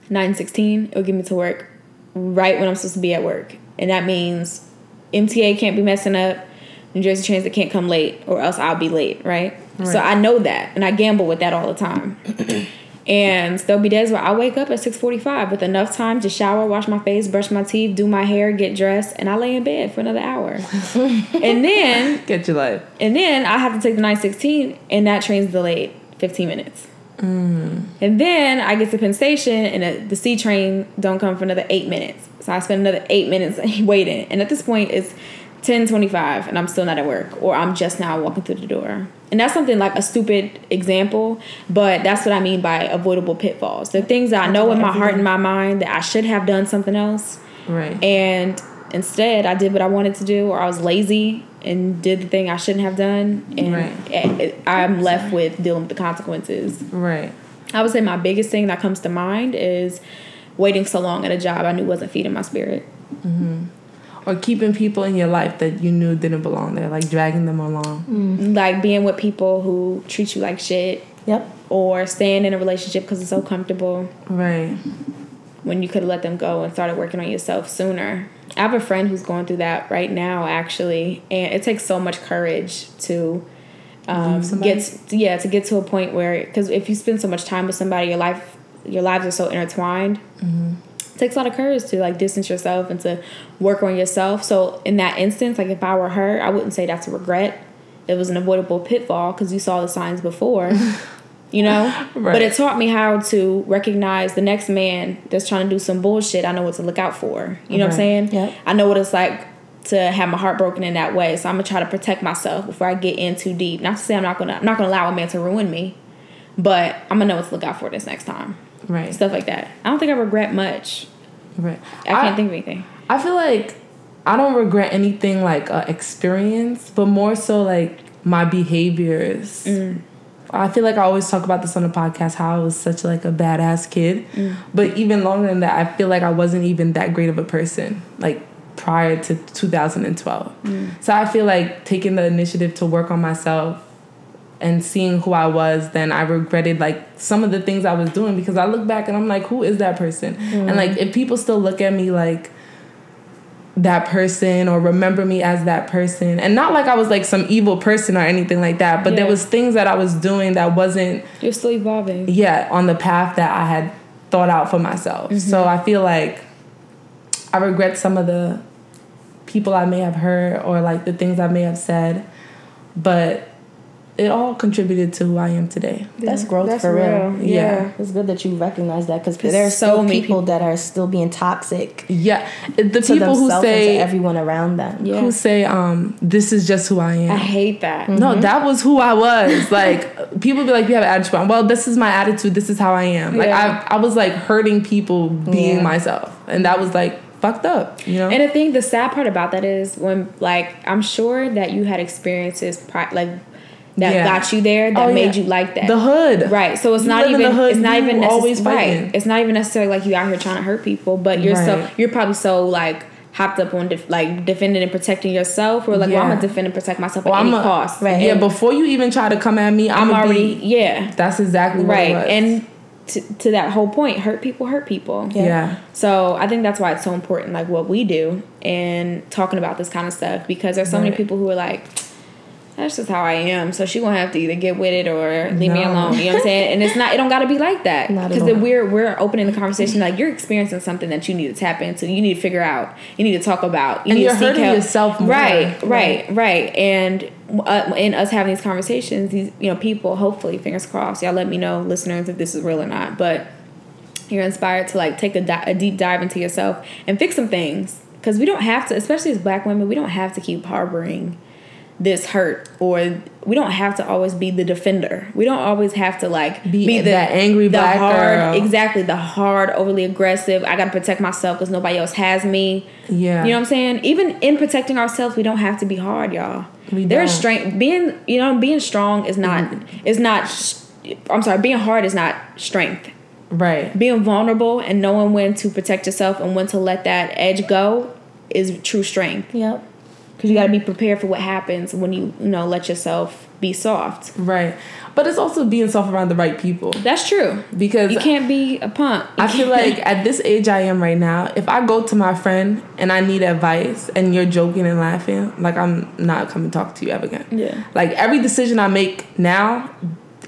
nine sixteen. It'll get me to work right when I'm supposed to be at work, and that means MTA can't be messing up. New Jersey Transit can't come late, or else I'll be late, right? right. So I know that, and I gamble with that all the time. and there'll be days where I wake up at six forty five with enough time to shower, wash my face, brush my teeth, do my hair, get dressed, and I lay in bed for another hour. and then get your life. And then I have to take the nine sixteen, and that train's delayed fifteen minutes. Mm. And then I get to Penn Station, and the C train don't come for another eight minutes. So I spend another eight minutes waiting. And at this point, it's 10:25 and I'm still not at work or I'm just now walking through the door. And that's something like a stupid example, but that's what I mean by avoidable pitfalls. The things that I know in my heart and my mind that I should have done something else. Right. And instead, I did what I wanted to do or I was lazy and did the thing I shouldn't have done and right. I'm left with dealing with the consequences. Right. I would say my biggest thing that comes to mind is waiting so long at a job I knew wasn't feeding my spirit. Mm-hmm or keeping people in your life that you knew didn't belong there, like dragging them along. Mm. Like being with people who treat you like shit. Yep. Or staying in a relationship because it's so comfortable. Right. When you could have let them go and started working on yourself sooner. I have a friend who's going through that right now, actually, and it takes so much courage to um, get yeah to get to a point where because if you spend so much time with somebody, your life your lives are so intertwined. Mm-hmm takes a lot of courage to like distance yourself and to work on yourself. So in that instance, like if I were her, I wouldn't say that's a regret. It was an avoidable pitfall because you saw the signs before. you know? Right. But it taught me how to recognize the next man that's trying to do some bullshit. I know what to look out for. You know right. what I'm saying? Yeah. I know what it's like to have my heart broken in that way. So I'm gonna try to protect myself before I get in too deep. Not to say I'm not gonna I'm not gonna allow a man to ruin me, but I'm gonna know what to look out for this next time. Right. Stuff like that. I don't think I regret much. Right. I can't I, think of anything. I feel like I don't regret anything like uh, experience, but more so like my behaviors. Mm. I feel like I always talk about this on the podcast how I was such like a badass kid. Mm. But even longer than that, I feel like I wasn't even that great of a person like prior to 2012. Mm. So I feel like taking the initiative to work on myself and seeing who I was, then I regretted like some of the things I was doing because I look back and I'm like, who is that person? Mm. And like if people still look at me like that person or remember me as that person and not like I was like some evil person or anything like that, but yeah. there was things that I was doing that wasn't You're still evolving. Yeah, on the path that I had thought out for myself. Mm-hmm. So I feel like I regret some of the people I may have hurt or like the things I may have said. But it all contributed to who I am today. That's growth That's for real. real. Yeah. yeah. it's good that you recognize that because there's so many people, people that are still being toxic. Yeah, the people who say everyone around them, yeah. who say, um, "This is just who I am." I hate that. Mm-hmm. No, that was who I was. like people be like, "You have an attitude." Well, this is my attitude. This is how I am. Like yeah. I, I was like hurting people being yeah. myself, and that was like fucked up, you know. And I think the sad part about that is when, like, I'm sure that you had experiences, pri- like that yeah. got you there that oh, made yeah. you like that. The hood. Right. So it's you not even hood, it's not even necessarily right. It's not even necessarily like you out here trying to hurt people, but you're right. so you're probably so like hopped up on def- like defending and protecting yourself or like yeah. well, I'm gonna defend and protect myself well, at I'm any a, cost. Right. Yeah, before you even try to come at me, I'm, I'm already be, yeah. That's exactly right. And to, to that whole point, hurt people hurt people. Yeah. yeah. So I think that's why it's so important, like what we do and talking about this kind of stuff because there's so right. many people who are like that's just how I am. So she gonna have to either get with it or leave no. me alone. You know what I'm saying? And it's not. It don't got to be like that. Because we're we're opening the conversation. Like you're experiencing something that you need to tap into. You need to figure out. You need to talk about. You and need you're to hurting help. yourself. More. Right, right, right. And uh, in us having these conversations, these you know people. Hopefully, fingers crossed. Y'all let me know, listeners, if this is real or not. But you're inspired to like take a, di- a deep dive into yourself and fix some things. Because we don't have to, especially as Black women, we don't have to keep harboring this hurt or we don't have to always be the defender. We don't always have to like be, be the, that angry the black hard, girl. Exactly, the hard, overly aggressive. I got to protect myself because nobody else has me. Yeah, you know what I'm saying. Even in protecting ourselves, we don't have to be hard, y'all. We There's strength. Being you know being strong is not mm-hmm. is not. I'm sorry, being hard is not strength. Right. Being vulnerable and knowing when to protect yourself and when to let that edge go is true strength. Yep. Because you got to be prepared for what happens when you you know let yourself be soft. Right. But it's also being soft around the right people. That's true. Because you can't be a punk. You I feel like at this age I am right now, if I go to my friend and I need advice and you're joking and laughing, like I'm not coming to talk to you ever again. Yeah. Like every decision I make now,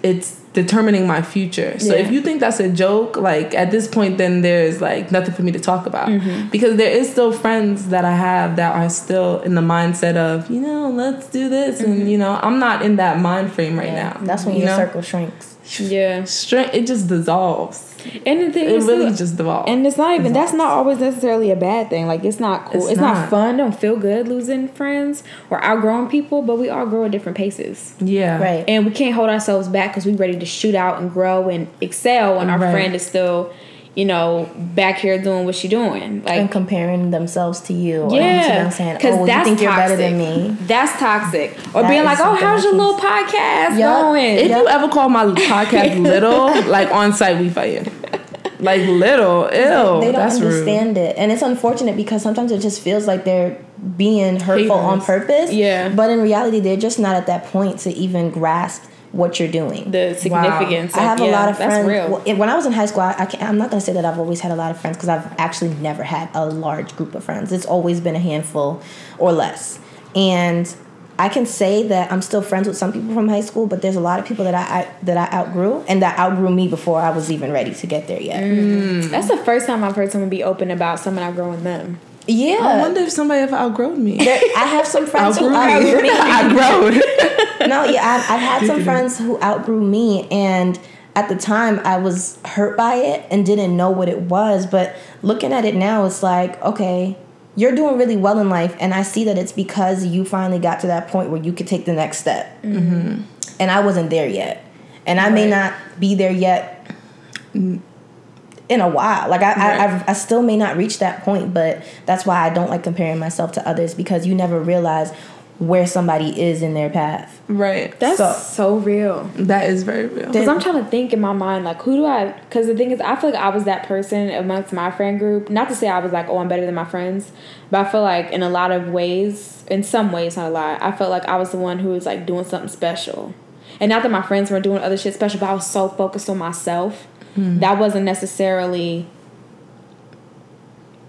it's determining my future. So Yeah. if you think that's a joke, like at this point then there's like nothing for me to talk about. Mm-hmm. Because there is still friends that I have that are still in the mindset of, you know, let's do this Mm-hmm. and you know, I'm not in that mind frame right Yeah, now. That's when you your know? circle shrinks. Yeah. Strength it just dissolves. And the thing It is, really too- just dissolves. And it's not even that's not always necessarily a bad thing. Like it's not cool. It's It's, not. not. fun. Don't feel good losing friends or outgrowing people, but we all grow at different paces. yeah. Right. And we can't hold ourselves back because we're ready to shoot out and grow and excel when our Right. friend is still, you know, back here doing what she doing. Like and comparing themselves to you. Or yeah, to them saying, because "Oh, you that's think you're toxic. better than me." That's toxic. Or That being like, "Oh, how's your little podcast Yup. going?" If Yep. you ever call my podcast little, like on site we fighting. Like little, ew. they don't that's rude. understand it, and it's unfortunate because sometimes it just feels like they're being hurtful on purpose. Yeah. but in reality, they're just not at that point to even grasp what you're doing. the significance. I have yeah, a lot of that's friends. Real. well, when I was in high school, I, I can't, I'm not going to say that I've always had a lot of friends because I've actually never had a large group of friends. It's always been a handful or less. And I can say that I'm still friends with some people from high school, but there's a lot of people that I, I that I outgrew and that outgrew me before I was even ready to get there yet. Mm. Mm. That's the first time I've heard someone be open about someone outgrowing them. Yeah. I wonder if somebody ever outgrown me. There- I have some friends who Outgrew me. Outgrown. no, yeah, I've, I've had some friends who outgrew me, and at the time I was hurt by it and didn't know what it was. But looking at it now, it's like, okay, you're doing really well in life, and I see that it's because you finally got to that point where you could take the next step. Mm-hmm. And I wasn't there yet, and I may not be there yet. In a while, like I, I, Right. I've, I still may not reach that point, but that's why I don't like comparing myself to others because you never realize where somebody is in their path. right. That's So- so, real. That is very real. Because I'm trying to think in my mind, like, who do I? Because the thing is, I feel like I was that person amongst my friend group. Not to say I was like, oh, I'm better than my friends, but I feel like in a lot of ways, in some ways, not a lot, I felt like I was the one who was like doing something special. And not that my friends weren't doing other shit special, but I was so focused on myself Hmm. that wasn't necessarily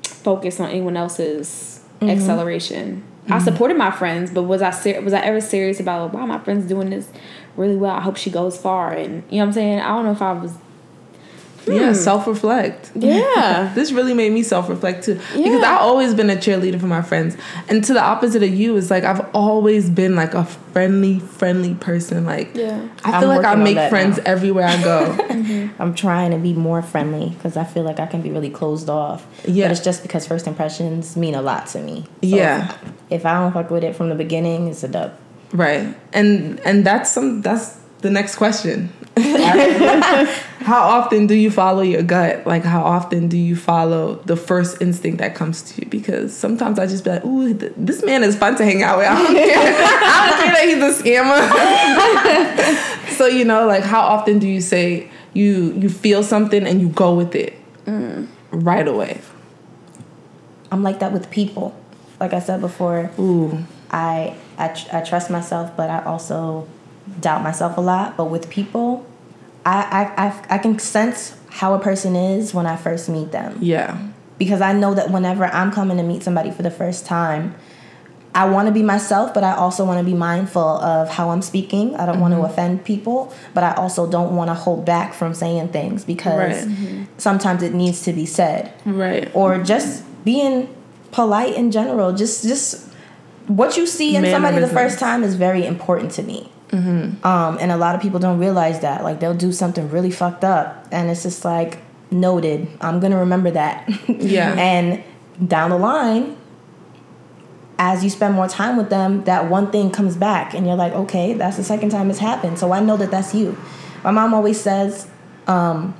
focused on anyone else's mm-hmm. acceleration. I mm-hmm. supported my friends, but was I ser- was I ever serious about why my friends doing this really well? I hope she goes far, and you know what I'm saying. I don't know if I was. Yeah, hmm. self reflect. Yeah, This really made me self reflect too. Yeah. Because I've always been a cheerleader for my friends. And to the opposite of you, it's like I've always been like a friendly, friendly person. Like Yeah. I I'm feel like I make friends now. everywhere I go. Mm-hmm. I'm trying to be more friendly because I feel like I can be really closed off. Yeah. But it's just because first impressions mean a lot to me. So Yeah. If, if I don't fuck with it from the beginning, it's a dub. Right. And and that's some that's the next question. how often do you follow your gut? Like how often do you follow the first instinct that comes to you? Because sometimes I just be like, ooh, th- this man is fun to hang out with. I don't care. I don't care that he's a scammer. so you know, like how often do you say you you feel something and you go with it mm. right away? I'm like that with people. Like I said before, Ooh. I I, tr- I trust myself, but I also doubt myself a lot. But with people, I, I, I, I can sense how a person is when I first meet them. Yeah. because I know that whenever I'm coming to meet somebody for the first time, I want to be myself, but I also want to be mindful of how I'm speaking. I don't want to mm-hmm. offend people, but I also don't want to hold back from saying things because Right. Mm-hmm. sometimes it needs to be said. Right. Or just being polite in general. Just just what you see in somebody the first time is very important to me. Um, and a lot of people don't realize that. Like they'll do something really fucked up, and it's just like noted. I'm gonna remember that. Yeah. and down the line, as you spend more time with them, that one thing comes back, and you're like, okay, that's the second time it's happened. So I know that that's you. My mom always says, um,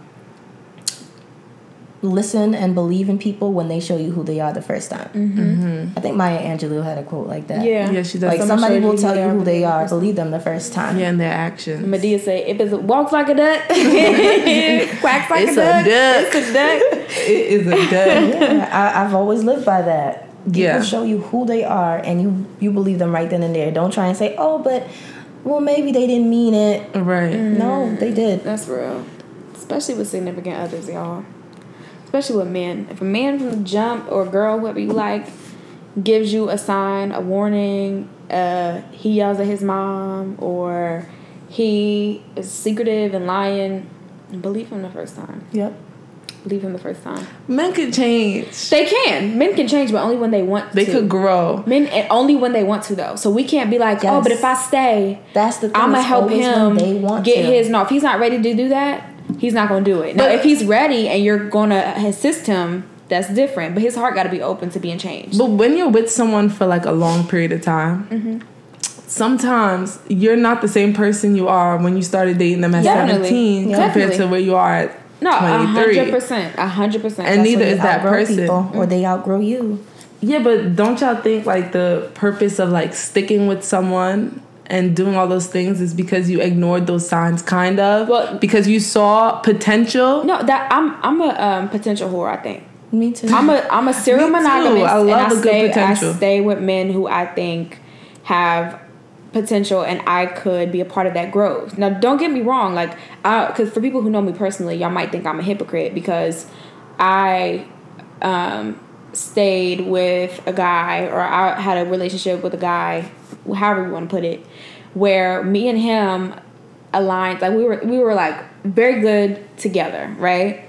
listen and believe in people when they show you who they are the first time. Mm-hmm. Mm-hmm. I think Maya Angelou had a quote like that. Yeah. Yeah, she does. Like Someone somebody showed will you tell you who they are, believe them the first time. Yeah, and their actions. Madea say, if it walks like a duck, quacks like It's a a duck, duck. it's a duck. It is a duck. Yeah, I, I've always lived by that. People Yeah. show you who they are, and you you believe them right then and there. Don't try and say, "Oh, but well, maybe they didn't mean it." Right. No, mm. they did. That's real. Especially with significant others, y'all. Especially with men. If a man from the jump or a girl, whoever you like, gives you a sign, a warning, uh, he yells at his mom, or he is secretive and lying, believe him the first time. Yep. Believe him the first time. Men can change. They can. Men can change, but only when they want to. They to. could grow. Men and only when they want to though. So we can't be like, oh, but if I stay, That's the thing. I'm gonna help him They want get to. his. No, if he's not ready to do that, he's not gonna do it. Now, But- if he's ready and you're gonna assist him, that's different. But his heart got to be open to being changed. But when you're with someone for like a long period of time, Mm-hmm. sometimes you're not the same person you are when you started dating them at Definitely. 17 Yeah. compared Definitely. to where you are at No, a 23. hundred percent, a hundred percent. And That's neither is that Outgrow person. people, or they outgrow you. Yeah, but don't y'all think like the purpose of like sticking with someone and doing all those things is because you ignored those signs, kind of? Well- because you saw potential. No, that I'm I'm a um, potential whore. I think. Me too. I'm a I'm a serial Me monogamist, I love and I a good stay potential. I stay with men who I think have potential, and I could be a part of that growth. Now, don't get me wrong, like, because for people who know me personally, y'all might think I'm a hypocrite because I um, stayed with a guy, or I had a relationship with a guy, however you want to put it, where me and him aligned, like we were we were like very good together, right?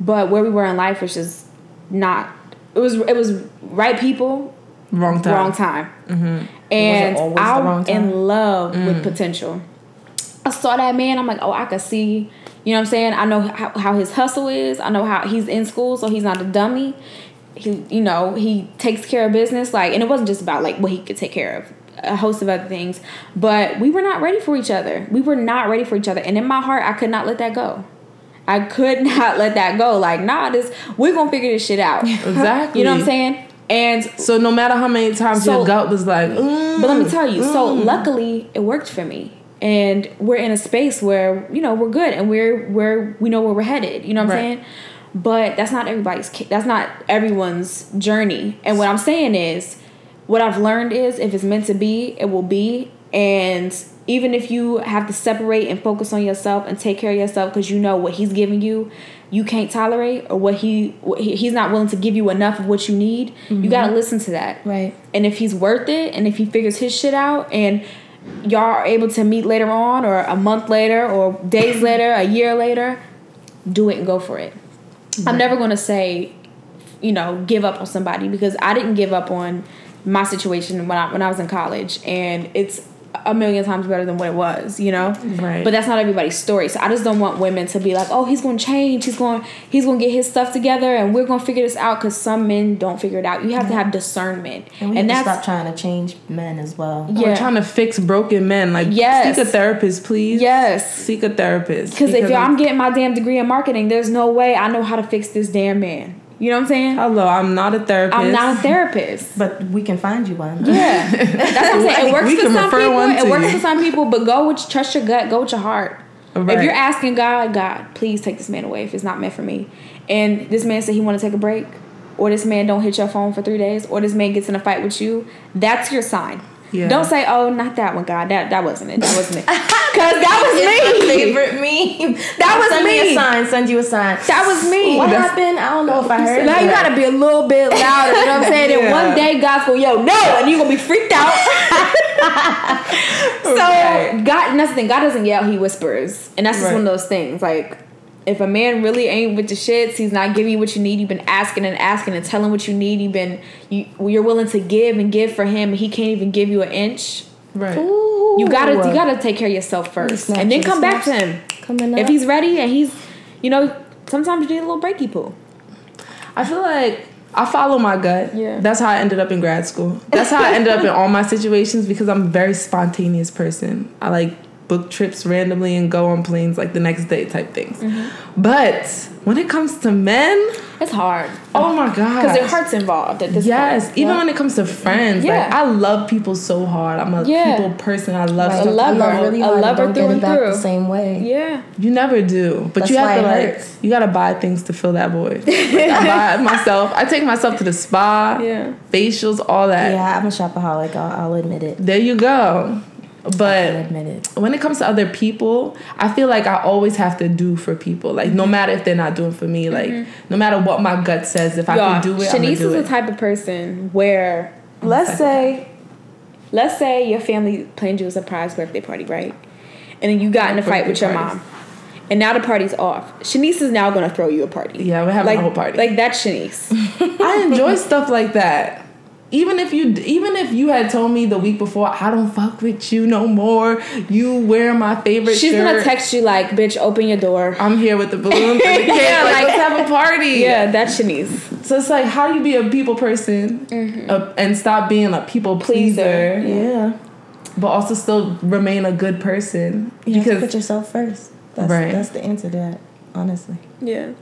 But where we were in life was just not. It was it was right people, Wrong time. wrong time. Mm-hmm. And always the I'm in love with mm. potential. I saw that man. I'm like, oh, I could see. You know what I'm saying? I know how, how his hustle is. I know how he's in school, so he's not a dummy. He, you know, he takes care of business. Like, and it wasn't just about like what he could take care of. A host of other things, but we were not ready for each other. We were not ready for each other, and in my heart, I could not let that go. I could not let that go. Like, nah, this we're gonna figure this shit out. Exactly. You know what I'm saying? And So no matter how many times So- your gut was like, mm, but let me tell you, so luckily it worked for me. And we're in a space where, you know, we're good and we're we're we know where we're headed. You know what I'm Right. saying? But that's not everybody's that's not everyone's journey. And what I'm saying is what I've learned is if it's meant to be, it will be. And even if you have to separate and focus on yourself and take care of yourself because you know what he's giving you, you can't tolerate or what he what he, he's not willing to give you enough of what you need. You mm-hmm. got to listen to that. Right. And if he's worth it and if he figures his shit out and y'all are able to meet later on or a month later or days later, a year later, do it and go for it. I'm never going to say, you know, give up on somebody because I didn't give up on my situation when I when I was in college and it's a million times better than what it was, you know? Right. But that's not everybody's story. So I just don't want women to be like, "Oh, he's going to change. He's going he's going to get his stuff together and we're going to figure this out cuz some men don't figure it out. You have to have discernment. And we and have to that's stop trying to change men as well. we're trying to fix broken men. Like, Yes. seek a therapist, please. Yes. Seek a therapist. Because if I'm- I'm getting my damn degree in marketing, there's no way I know how to fix this damn man. You know what I'm saying? hello, I'm not a therapist. I'm not a therapist. But we can find you one. Yeah, that's what I'm saying. It works We for some people. It works you. for some people, but go with trust your gut. Go with your heart. If you're asking God, God, please take this man away if it's not meant for me, and this man said he want to take a break, or this man don't hit your phone for three days, or this man gets in a fight with you, that's your sign. Yeah. Don't say, "Oh, not that one, God. That that wasn't it. That wasn't it." Because that was It's my me. favorite meme. That was send me me. a sign. Send you a sign. That was me. What That's- happened? I don't know if I heard. Now you gotta be a little bit louder. You know what I'm saying? And one day God's gonna yo no, and you are gonna be freaked out. so Right. God, and that's the thing. God doesn't yell; He whispers, and that's just Right. one of those things. Like if a man really ain't with the shits, he's not giving you what you need. You've been asking and asking and telling what you need. You've been you you're willing to give and give for him. and He can't even give you an inch. Right. Ooh. You gotta you gotta take care of yourself first, and then come back to snaps. him. Coming up. If he's ready and he's, you know, sometimes you need a little breaky poo. I feel like I follow my gut. Yeah. That's how I ended up in grad school. That's how I ended up in all my situations because I'm a very spontaneous person. I like book trips randomly and go on planes like the next day type things. Mm-hmm. But when it comes to men, It's hard oh my god, because their heart's involved at this point. Yes, point. even Yeah. when it comes to friends, Yeah. like I love people so hard. I'm a Yeah. people person. I love Like, stuff. I love I really I hard. love don't through get it and back through. the same way. Yeah. You never do, but That's you have why to it like hurts. you gotta buy things to fill that void. Like, I buy myself. I take myself to the spa, Yeah. facials, all that. Yeah, I'm a shopaholic. I'll, I'll admit it. There you go. But admit it. when it comes to other people, I feel like I always have to do for people. Like no mm-hmm. matter if they're not doing for me, like mm-hmm. no matter what my gut says, if I can do it, I'm gonna Shanice do is it. the type of person where, let's say, let's say your family planned you a surprise birthday party, right? And then you got in a fight with your parties. mom, and now the party's off. Shanice is now gonna throw you a party. Yeah, we're having like, a whole party. Like that's Shanice. I enjoy stuff like that. Even if you even if you had told me the week before I don't fuck with you no more, you wear my favorite She's shirt. gonna text you like, "Bitch, open your door." I'm here with the balloons and the cake. Yeah, like, like- let's have a party. Yeah, that's Shanice. So it's like, how do you be a people person uh, and stop being a people pleaser, Pleaser. Yeah. but also still remain a good person? You have to because put yourself first. That's, Right. that's the answer to that, honestly. Yeah.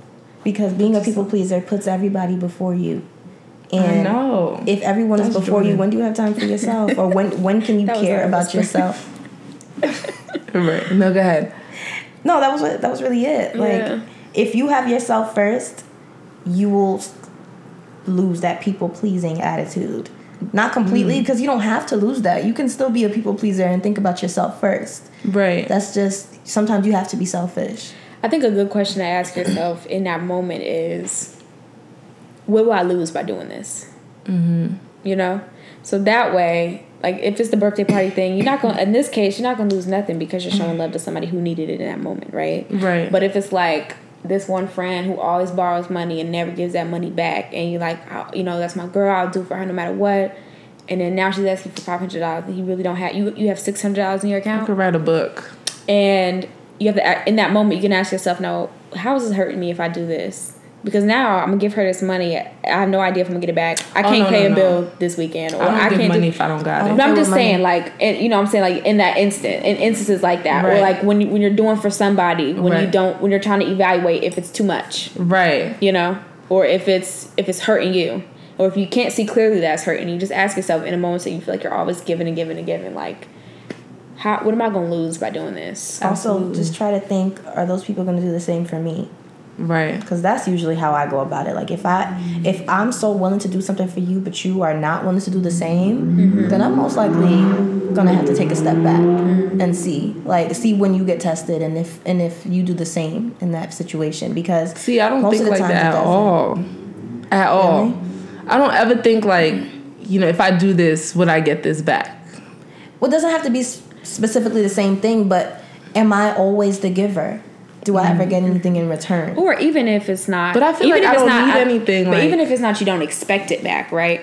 Because being a people pleaser puts everybody before you. I And know. if everyone is That's before you, when do you have time for yourself? or when when can you care about yourself? right. No, go ahead. No, that was what, that was really it. Like Yeah. if you have yourself first, you will lose that people pleasing attitude. Not completely Mm. because you don't have to lose that. You can still be a people pleaser and think about yourself first. Right. That's just sometimes you have to be selfish. I think a good question to ask yourself in that moment is, what will I lose by doing this? Mm-hmm. You know, so that way, like if it's the birthday party thing, you're not gonna. In this case, you're not gonna lose nothing because you're showing love to somebody who needed it in that moment, right? Right. But if it's like this one friend who always borrows money and never gives that money back, and you're like, "Oh, you know, that's my girl. I'll do for her no matter what. And then now she's asking for five hundred dollars, and you really don't have you. You have six hundred dollars in your I account could write a book. and you have to in that moment you can ask yourself no how is this hurting me if i do this because now i'm gonna give her this money i have no idea if i'm gonna get it back i Oh, can't no, pay no, a no. bill this weekend or I don't i, can't money do if I don't got I it. don't but I'm just with money. saying, like, and, you know, what I'm saying, like, in that instant, in instances like that, or like when you, when you're doing for somebody, when you don't, when you're trying to evaluate if it's too much, Right. you know, or if it's if it's hurting you, or if you can't see clearly that's hurting you, just ask yourself in a moment that you feel like you're always giving and giving and giving, like, how what am I gonna lose by doing this? Also, Absolutely. just try to think: Are those people going to do the same for me? Right. Because that's usually how I go about it. Like if I if I'm so willing to do something for you, but you are not willing to do the same, mm-hmm. then I'm most likely gonna have to take a step back mm-hmm. and see, like, see when you get tested and if and if you do the same in that situation. Because See, I don't think like that at all. At all. I don't ever think like, you know, if I do this, would I get this back? Well, it doesn't have to be specifically the same thing, but am I always the giver? Do I ever get mm-hmm. anything in return? Or even if it's not, But I feel even like if I it's don't not, need anything, But like- even if it's not, you don't expect it back, right?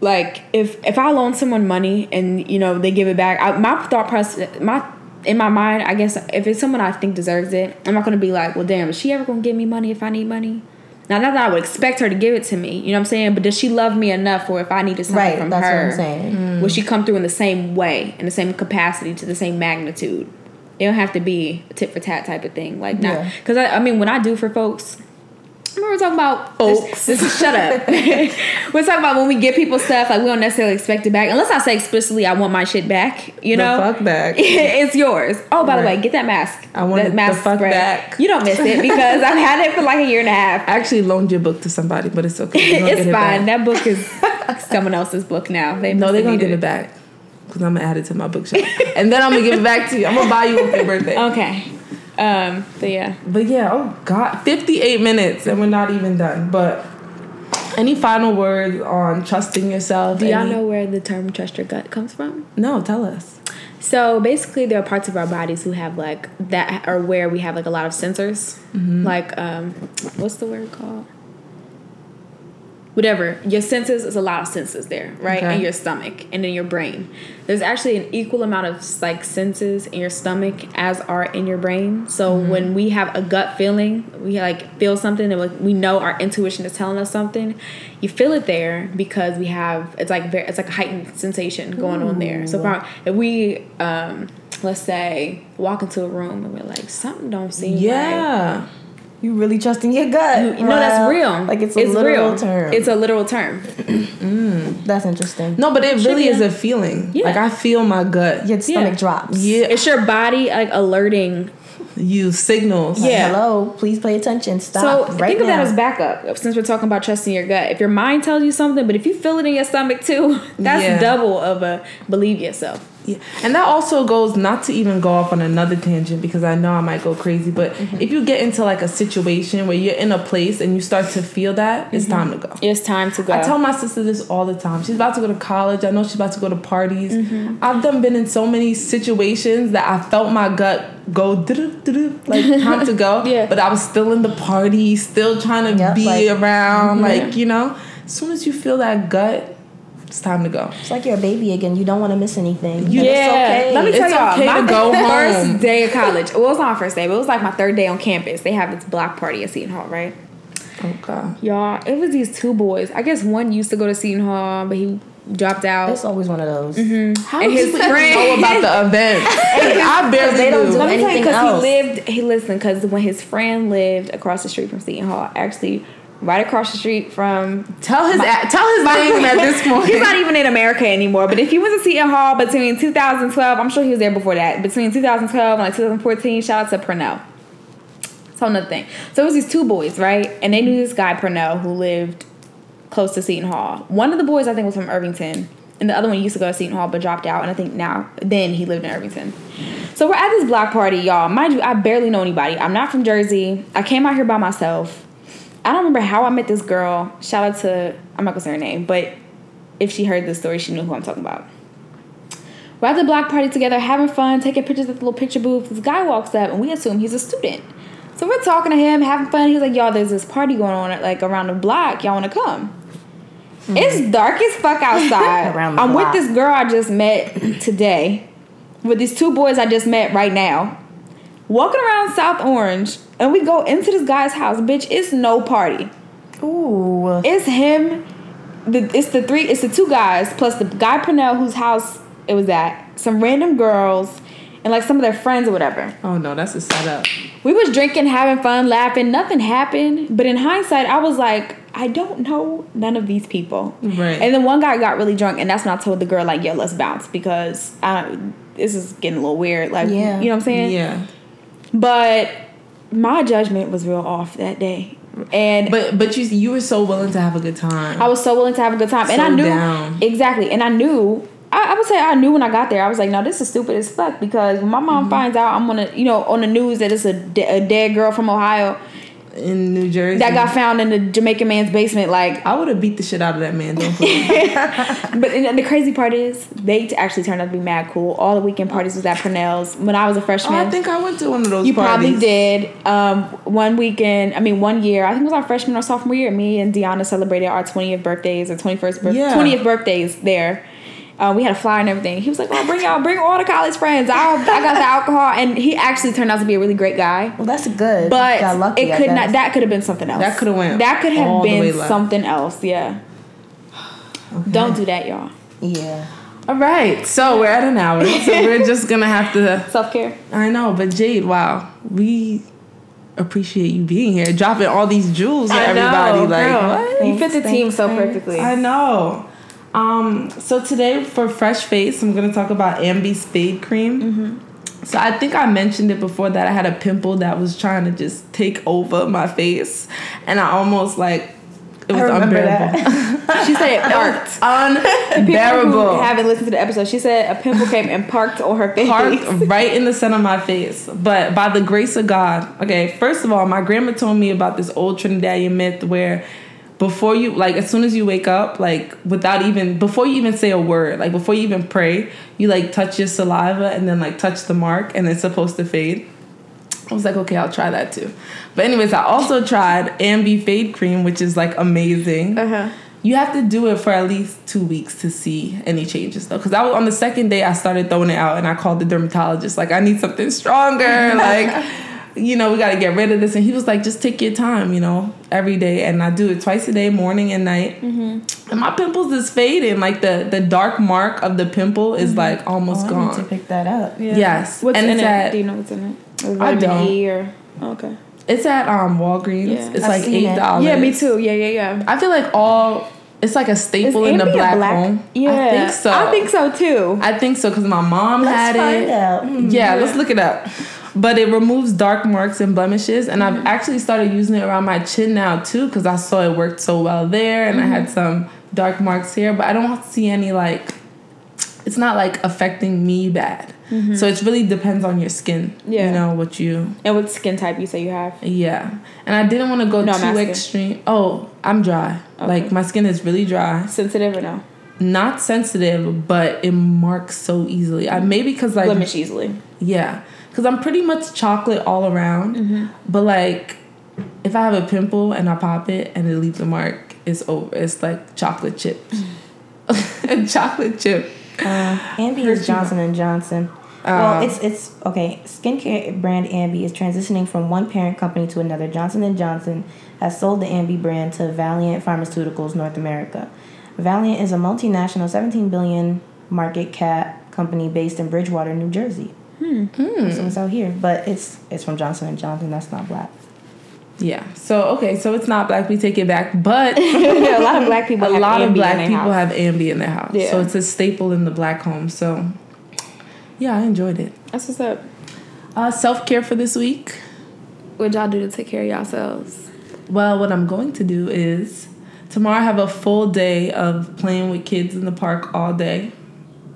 Like if if I loan someone money and you know they give it back, I, my thought process, my in my mind, I guess if it's someone I think deserves it, I'm not gonna be like, well, damn, is she ever gonna give me money if I need money? Now, not that I would expect her to give it to me, you know what I'm saying? But does she love me enough, for if I needed something Right, from that's her, what I'm saying. will she mm. come through in the same way, in the same capacity, to the same magnitude? It don't have to be a tit for tat type of thing, like not Yeah. because I, I mean when I do for folks. Remember we're talking about Folks. This, this is shut up. we're talking about when we get people stuff like we don't necessarily expect it back unless I say explicitly I want my shit back. You The know, fuck back. it's yours. Oh, by the way, get that mask. I want that it the fuck back. You don't miss it because I've had it for like a year and a half. I actually loaned your book to somebody, but it's okay. It's it fine. back. That book is someone else's book now. They No, they're gonna needed give it back. Because I'm gonna add it to my bookshelf. and then I'm gonna give it back to you. I'm gonna buy you one for your birthday. Okay. Um. But yeah. But yeah, oh god, 58 minutes and we're not even done. But any final words on trusting yourself? Do y'all Any- know where the term "trust your gut" comes from? No, tell us. So basically, there are parts of our bodies who have like that, or where we have like a lot of sensors. Like, um, what's the word called? Whatever your senses is a lot of senses there right Okay. in your stomach and in your brain there's actually an equal amount of like senses in your stomach as are in your brain so Mm-hmm. when we have a gut feeling we like feel something and we know our intuition is telling us something you feel it there because we have it's like very it's like a heightened sensation going on there so if, if we um let's say walk into a room and we're like something don't seem right Yeah. You really trusting your gut? you, you know that's real. Like it's a literal term. It's a literal term. Mm, that's interesting. No, but it really is a- a feeling. Yeah. Like I feel my gut. Your stomach Yeah. drops. Yeah. It's your body like alerting. You signals. Yeah. Hello, please pay attention. Stop. So right think of that as backup. Since we're talking about trusting your gut, if your mind tells you something, but if you feel it in your stomach too, that's Yeah. double of a believe yourself. Yeah. And that also goes not to even go off on another tangent because I know I might go crazy, but Mm-hmm. if you get into like a situation where you're in a place and you start to feel that, it's time to go. It's time to go. I tell my sister this all the time. She's about to go to college. I know she's about to go to parties. Mm-hmm. I've done been in so many situations that I felt my gut go like time to go. Yeah. But I was still in the party, still trying to Yep, be like- mm-hmm. around, like you know. As soon as you feel that gut, it's time to go. It's like you're a baby again. You don't want to miss anything. You- yeah, It's okay. let me tell It's y'all. okay my to go first home. day of college. Well, it was not my first day, but it was like my third day on campus. They have this block party at Seton Hall, right? Oh god. Y'all, it was these two boys. I guess one used to go to Seton Hall, but he dropped out. It's always one of those. Mm-hmm. How And do his people even friend- know about the event? I barely they don't do. do Let me tell you, anything because he lived. He listened because when his friend lived across the street from Seton Hall, actually right across the street from. Tell his a- tell his name at this point. He's not even in America anymore. But if he went to Seton Hall between 2012, I'm sure he was there before that. Between 2012 and like 2014, shout out to Purnell. So another thing. So it was these two boys, right? And they knew this guy Purnell who lived close to Seton Hall. One of the boys I think was from Irvington, and the other one used to go to Seton Hall but dropped out. And I think now then he lived in Irvington. So we're at this block party, y'all. Mind you, I barely know anybody. I'm not from Jersey. I came out here by myself. I don't remember how I met this girl. Shout out to I'm not gonna say her name, but if she heard this story, she knew who I'm talking about. We're at the block party together, having fun, taking pictures at the little picture booth. This guy walks up, and we assume he's a student. So we're talking to him, having fun. He's like, "Y'all, there's this party going on at like around the block. Y'all want to come?" Mm-hmm. It's dark as fuck outside. I'm block. with this girl I just met today, with these two boys I just met right now, walking around South Orange, and we go into this guy's house. Bitch, it's no party. Ooh. It's him. The, it's the three. It's the two guys plus the guy Purnell whose house it was at. Some random girls and like some of their friends or whatever. Oh no, that's a setup. We was drinking, having fun, laughing. Nothing happened. But in hindsight, I was like, I don't know none of these people. Right. And then one guy got really drunk, and that's when I told the girl like, "Yo, let's bounce," because I, this is getting a little weird. Like, Yeah. you know what I'm saying? Yeah. But my judgment was real off that day, and But but you you were so willing to have a good time. I was so willing to have a good time, and I knew down. exactly, and I knew. I, I would say I knew when I got there. I was like, "No, this is stupid as fuck." Because when my mom Mm-hmm. finds out I'm gonna, you know, on the news that it's a, de- a dead girl from Ohio in New Jersey. that got found in the Jamaican man's basement, like. I would have beat the shit out of that man. Don't. But and the crazy part is, they actually turned out to be mad cool. All the weekend parties was at Purnell's when I was a oh, freshman. I think I went to one of those. You parties. probably did. Um, one weekend, I mean, one year. I think it was our freshman or sophomore year. Me and Deanna celebrated our twentieth birthdays or twenty first Yeah. twentieth birthdays there. Uh, we had a flyer and everything. He was like, "Oh, bring y'all, bring all the college friends. I, I got the alcohol." And he actually turned out to be a really great guy. Well, that's good. But Got lucky, it could not. That could have been something else. That coulda went That could have been something else. Yeah. Don't do that, y'all. Yeah. All right, so we're at an hour, so we're just gonna have to. Self care. I know, but Jade, wow, we appreciate you being here, dropping all these jewels at everybody. like, what? You fit the team so perfectly. I know. Um, so today for fresh face, I'm gonna talk about Ambi Fade Cream. Mm-hmm. So I think I mentioned it before that I had a pimple that was trying to just take over my face, and I almost like it was unbearable. She said it parked. Unbearable. who haven't listened to the episode, she said a pimple came and parked on her face. parked right in the center of my face. But by the grace of God, okay, first of all, my grandma told me about this old Trinidadian myth where before you like as soon as you wake up, like without even before you even say a word, like before you even pray, you like touch your saliva and then like touch the mark and it's supposed to fade. I was like, okay, I'll try that too. But anyways, I also tried Ambi Fade Cream, which is like amazing. Uh-huh. You have to do it for at least two weeks to see any changes though. Cause I was on the second day I started throwing it out and I called the dermatologist, like, I need something stronger. like, you know, we gotta get rid of this. And he was like, just take your time, you know, every day. And I do it twice a day, morning and night. Mm-hmm. And my pimples is fading. Like the the dark mark of the pimple is like almost Oh, I need to pick that up. Yeah. Yes. What's And in it? at- Do you know what's in it? Or I don't. E or okay. It's at um Walgreens. Yeah. It's I've like eight dollars. Yeah, me too. Yeah, yeah, yeah. I feel like all it's like a staple in the black, black- home. Yeah, I think so. I think so too. I think so because my mom Let's had find it. out. Hmm. Yeah, let's look it up. But it removes dark marks and blemishes, and Mm-hmm. I've actually started using it around my chin now too because I saw it worked so well there, and I Mm-hmm. had some dark marks here, but I don't see any like. It's not like affecting me bad, so it really depends on your skin. Mm-hmm. Yeah. you know what you. And what skin type you say you have? Yeah, and I didn't want to go No, too extreme. Oh, I'm dry. Like my skin is really dry. Sensitive or no? Not sensitive, but it marks so easily. I maybe because like Blemish easily. yeah, because I'm pretty much chocolate all around. Mm-hmm. But like, if I have a pimple and I pop it and it leaves a mark, it's over. It's like chocolate chips. chocolate chip. Uh, Ambi is. Johnson and Johnson. Uh, well, it's it's okay. Skincare brand Ambi is transitioning from one parent company to another. Johnson and Johnson has sold the Ambi brand to Valeant Pharmaceuticals North America. Valeant is a multinational, 17 billion market cap company based in Bridgewater, New Jersey. Hmm. So it's out here, but it's it's from Johnson and Johnson. That's not black. Yeah. So okay, so it's not black. We take it back, but yeah, a lot of black people. a have lot of black in their people house. have Ambi in their house. Yeah. So it's a staple in the black home. So yeah, I enjoyed it. That's what's up. Uh, Self care for this week. What y'all do to take care of yourselves? Well, what I'm going to do is tomorrow I have a full day of playing with kids in the park all day.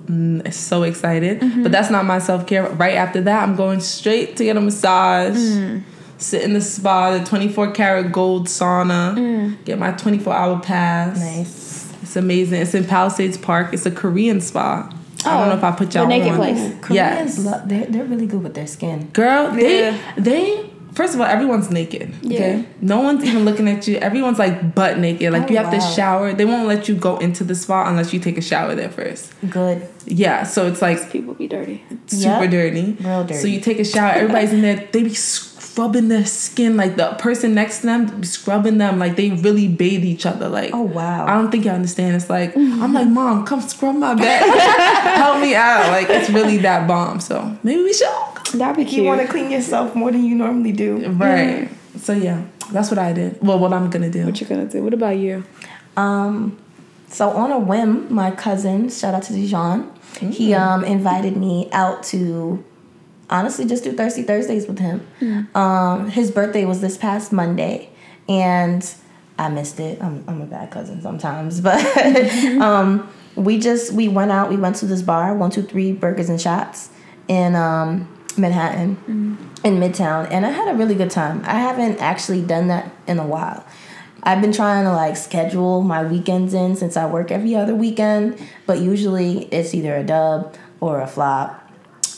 Mm, so excited. But mm-hmm. that's not my self care. Right after that, I'm going straight to get a massage, mm. sit in the spa, the 24 karat gold sauna, mm. get my 24 hour pass. Nice. It's amazing. It's in Palisades Park. It's a Korean spa. I don't oh, know if I put y'all the naked on. place. Koreans, Yes. love, they're, they're really good with their skin. Girl, they they first of all, everyone's naked. Okay. Yeah. No one's even looking at you. Everyone's like butt naked. Like Oh, you have to shower. They won't let you go into the spa unless you take a shower there first. Good. Yeah. So it's like People be dirty. super Yep. dirty. Real dirty. So you take a shower, everybody's in there, they be scrubbing their skin, like the person next to them be scrubbing them, like they really bathe each other. Like Oh, wow. I don't think you understand. It's like I'm like, Mom, come scrub my back. Help me out. Like it's really that bomb. So maybe we should That'd be cute. You want to clean yourself more than you normally do. Right. So yeah, that's what I did. Well, what I'm gonna do. what you're gonna do? What about you? Um, so on a whim, my cousin, shout out to Dijon, he um invited me out to honestly just do Thirsty Thursdays with him. Um, his birthday was this past Monday, and I missed it. I'm I'm a bad cousin sometimes, but um, we just we went out. We went to this bar, one two three burgers and shots and um Manhattan mm-hmm. in Midtown, and I had a really good time. I haven't actually done that in a while. I've been trying to like schedule my weekends in since I work every other weekend, but usually it's either a dub or a flop,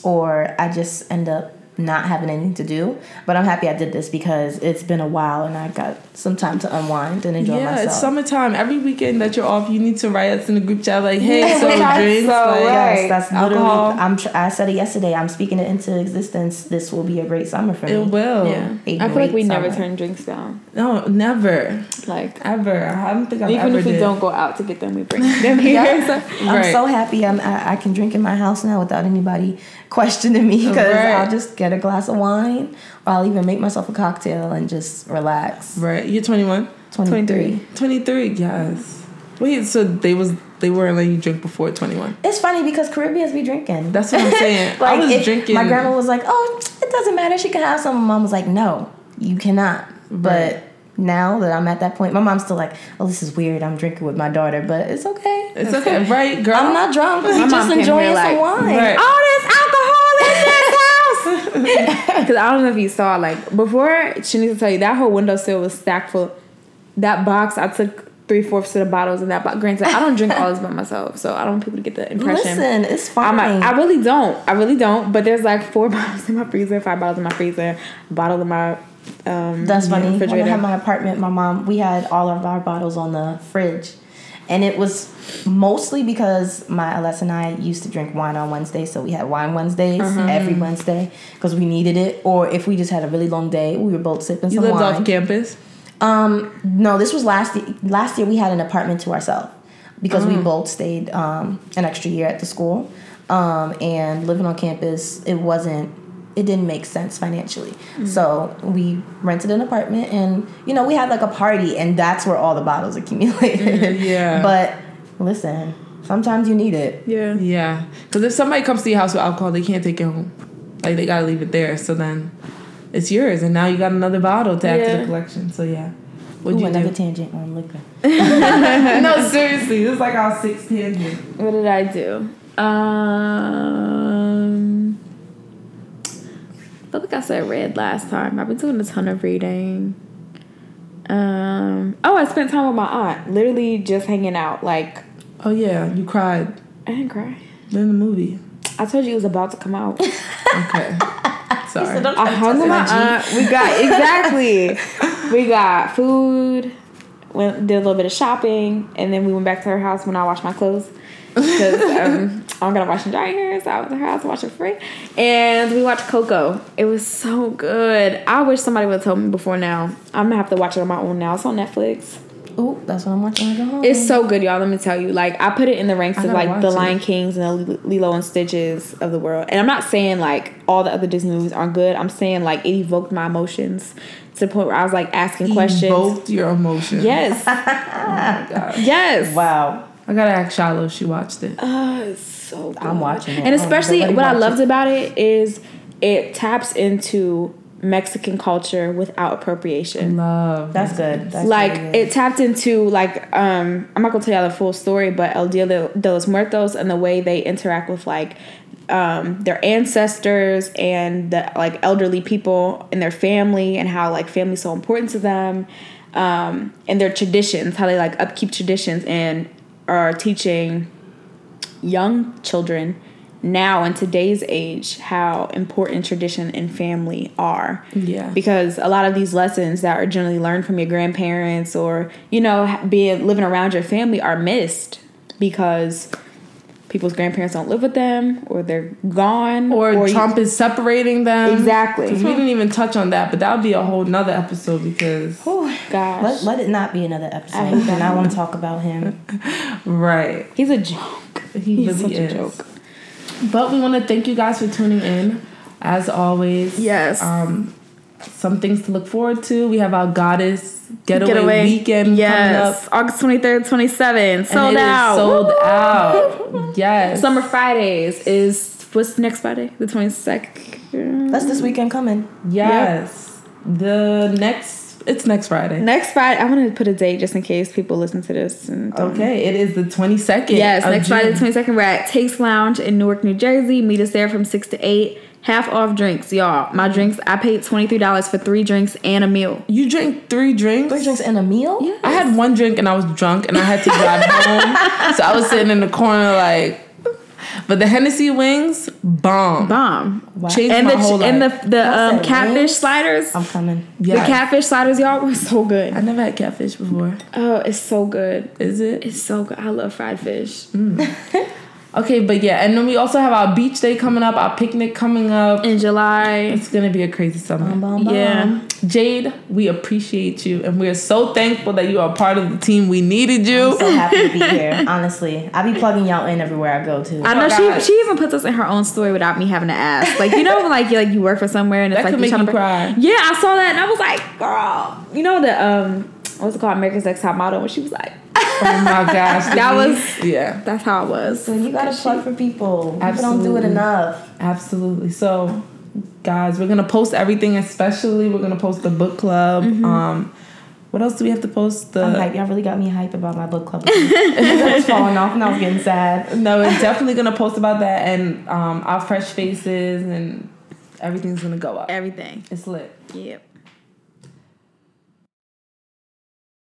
or I just end up not having anything to do. But I'm happy I did this because it's been a while and I got some time to unwind and enjoy yeah, myself. it's summertime. Every weekend that you're off, you need to write us in the group chat like, "Hey, Yeah, so that's drinks, so like, right. Yes, that's literally. Alcohol. I'm. Tr- I said it yesterday. I'm speaking it into existence. This will be a great summer for me. it will." Yeah, A I feel like we great never turn drinks down. No, never, Like ever. I don't think I've even ever if we did. don't go out to get them, we bring them here. So- I'm Right. so happy I'm, I, I can drink in my house now without anybody questioning me because Right. I'll just get a glass of wine or I'll even make myself a cocktail and just relax. Right, you're 21. 23. 23, yes. Wait, so they was they weren't letting you drink before 21. It's funny because Caribbeans be drinking. That's what I'm saying. I was drinking. My grandma was like, "Oh, it doesn't matter. She can have some." Mom was like, "No, you cannot." But now that I'm at that point, my mom's still like, "Oh, this is weird. I'm drinking with my daughter, but it's okay. It's okay, right, girl? I'm not drunk. My We mom just enjoying some like, wine." Right. all this alcohol in this house. Because I don't know if you saw, like, before, she needs to tell you, that whole windowsill was stacked full. That box, I took three fourths of the bottles in that. But granted, I don't drink all this by myself, so I don't want people to get the impression. Listen, it's I'm fine. a, I really don't. I really don't. But there's like four bottles in my freezer, five bottles in my freezer, a bottle in my um. That's funny. When I had my apartment, my mom, we had all of our bottles on the fridge. And it was mostly because my Alessa and I used to drink wine on Wednesday, so we had wine Wednesdays Uh-huh. every Wednesday because we needed it. Or if we just had a really long day, we were both sipping You some lived wine. off campus. Um, no, this was last year. Last year we had an apartment to ourselves because Mm. we both stayed um, an extra year at the school. Um, and living on campus, it wasn't. It didn't make sense financially, Mm. so we rented an apartment, and you know we had like a party, and that's where all the bottles accumulated. Yeah. But listen, sometimes you need it. Yeah. Yeah, because if somebody comes to your house with alcohol, they can't take it home. Like they gotta leave it there. So then, it's yours, and now you got another bottle to add to the collection. So yeah, what'd Ooh, you another do? tangent on liquor. no, seriously, this is like our sixth tangent. What did I do? Um, I feel like I said read last time. I've been doing a ton of reading. Um, oh, I spent time with my aunt, literally just hanging out. Like, Oh yeah, you cried I didn't cry. in the movie. I told you it was about to come out. Okay, sorry. don't- I hung with my aunt. We got exactly. we got food. Went did a little bit of shopping, and then we went back to her house when I washed my clothes because um, I don't gotta wash and dry here. So I to her house to it free, and we watched Coco. It was so good. I wish somebody would have told me before now. I'm gonna have to watch it on my own now. It's on Netflix. Oh, that's what I'm watching. when go home. It's so good, y'all. Let me tell you. Like, I put it in the ranks of like the watch it. Lion Kings and the Lilo and Stitches of the world. And I'm not saying like all the other Disney movies aren't good. I'm saying like it evoked my emotions to the point where I was like asking questions. Evoked your emotions. Yes. God. yes. wow. I gotta ask Shiloh if she watched it. Oh, it's so good. I'm watching it. And Oh, especially everybody what I loved it. about it is it taps into Mexican culture without appropriation. Love. That's good. That's like really good. it tapped into like um I'm not gonna tell y'all the full story, but El Dia de de los Muertos and the way they interact with like um their ancestors and the like elderly people and their family and how like family's so important to them um and their traditions how they like upkeep traditions and are teaching young children now in today's age how important tradition and family are Yeah. because a lot of these lessons that are generally learned from your grandparents or you know being living around your family are missed because people's grandparents don't live with them or they're gone or, you- Trump is separating them. Exactly. 'Cause we didn't even touch on that, but that would be a whole nother episode because oh gosh Let, let it not be another episode. I And I want to talk about him. right. he's a joke He He's really such is. a joke But we want to thank you guys for tuning in. As always, Yes. Um, some things to look forward to. We have our goddess getaway, getaway weekend yes august 23rd 27th sold and it is out sold Woo! out. Yes. summer fridays is what's next friday the 22nd That's this weekend coming. Yes. The next. It's next Friday. Next Friday, I want to put a date just in case people listen to this. And Okay, it is the twenty second. Yes, next Friday, the 22nd, we're at Taste Lounge in Newark, New Jersey. Meet us there from 6 to 8. Half off drinks, y'all. My drinks, I paid $23 for three drinks and a meal. You drank three drinks. Three drinks and a meal? Yeah. I had one drink and I was drunk and I had to drive home. So I was sitting in the corner like. But the Hennessy wings, bomb. Bomb. Wow. Changed And my the, whole life. and the, the um, catfish wings? sliders. I'm coming. Yes. The catfish sliders, y'all, were so good. I never had catfish before. Oh, it's so good. Is it? It's so good. I love fried fish. Okay, but yeah, and then we also have our beach day coming up, our picnic coming up. In July. It's gonna be a crazy summer. Bum, bum, bum. Yeah. Jade, we appreciate you and we are so thankful that you are part of the team. We needed you. I'm so happy to be here. Honestly, I be plugging y'all in everywhere I go to. I know Oh, she she even puts us in her own story without me having to ask. Like you know, like you like you work for somewhere and it's That like could make trying you to cry. Yeah, I saw that and I was like, girl, you know the um what's it called America's Next Top Model when she was like, Oh my gosh. That was- yeah. that's how it was. So you gotta plug for people. People don't do it enough. Absolutely. So, guys, we're gonna post everything. Especially, we're gonna post the book club. Um, what else do we have to post? The I'm hype. Y'all really got me hype about my book club. I was falling off and I was getting sad. no, we're definitely gonna post about that and um, our fresh faces and everything's gonna go up. Everything. It's lit. Yep.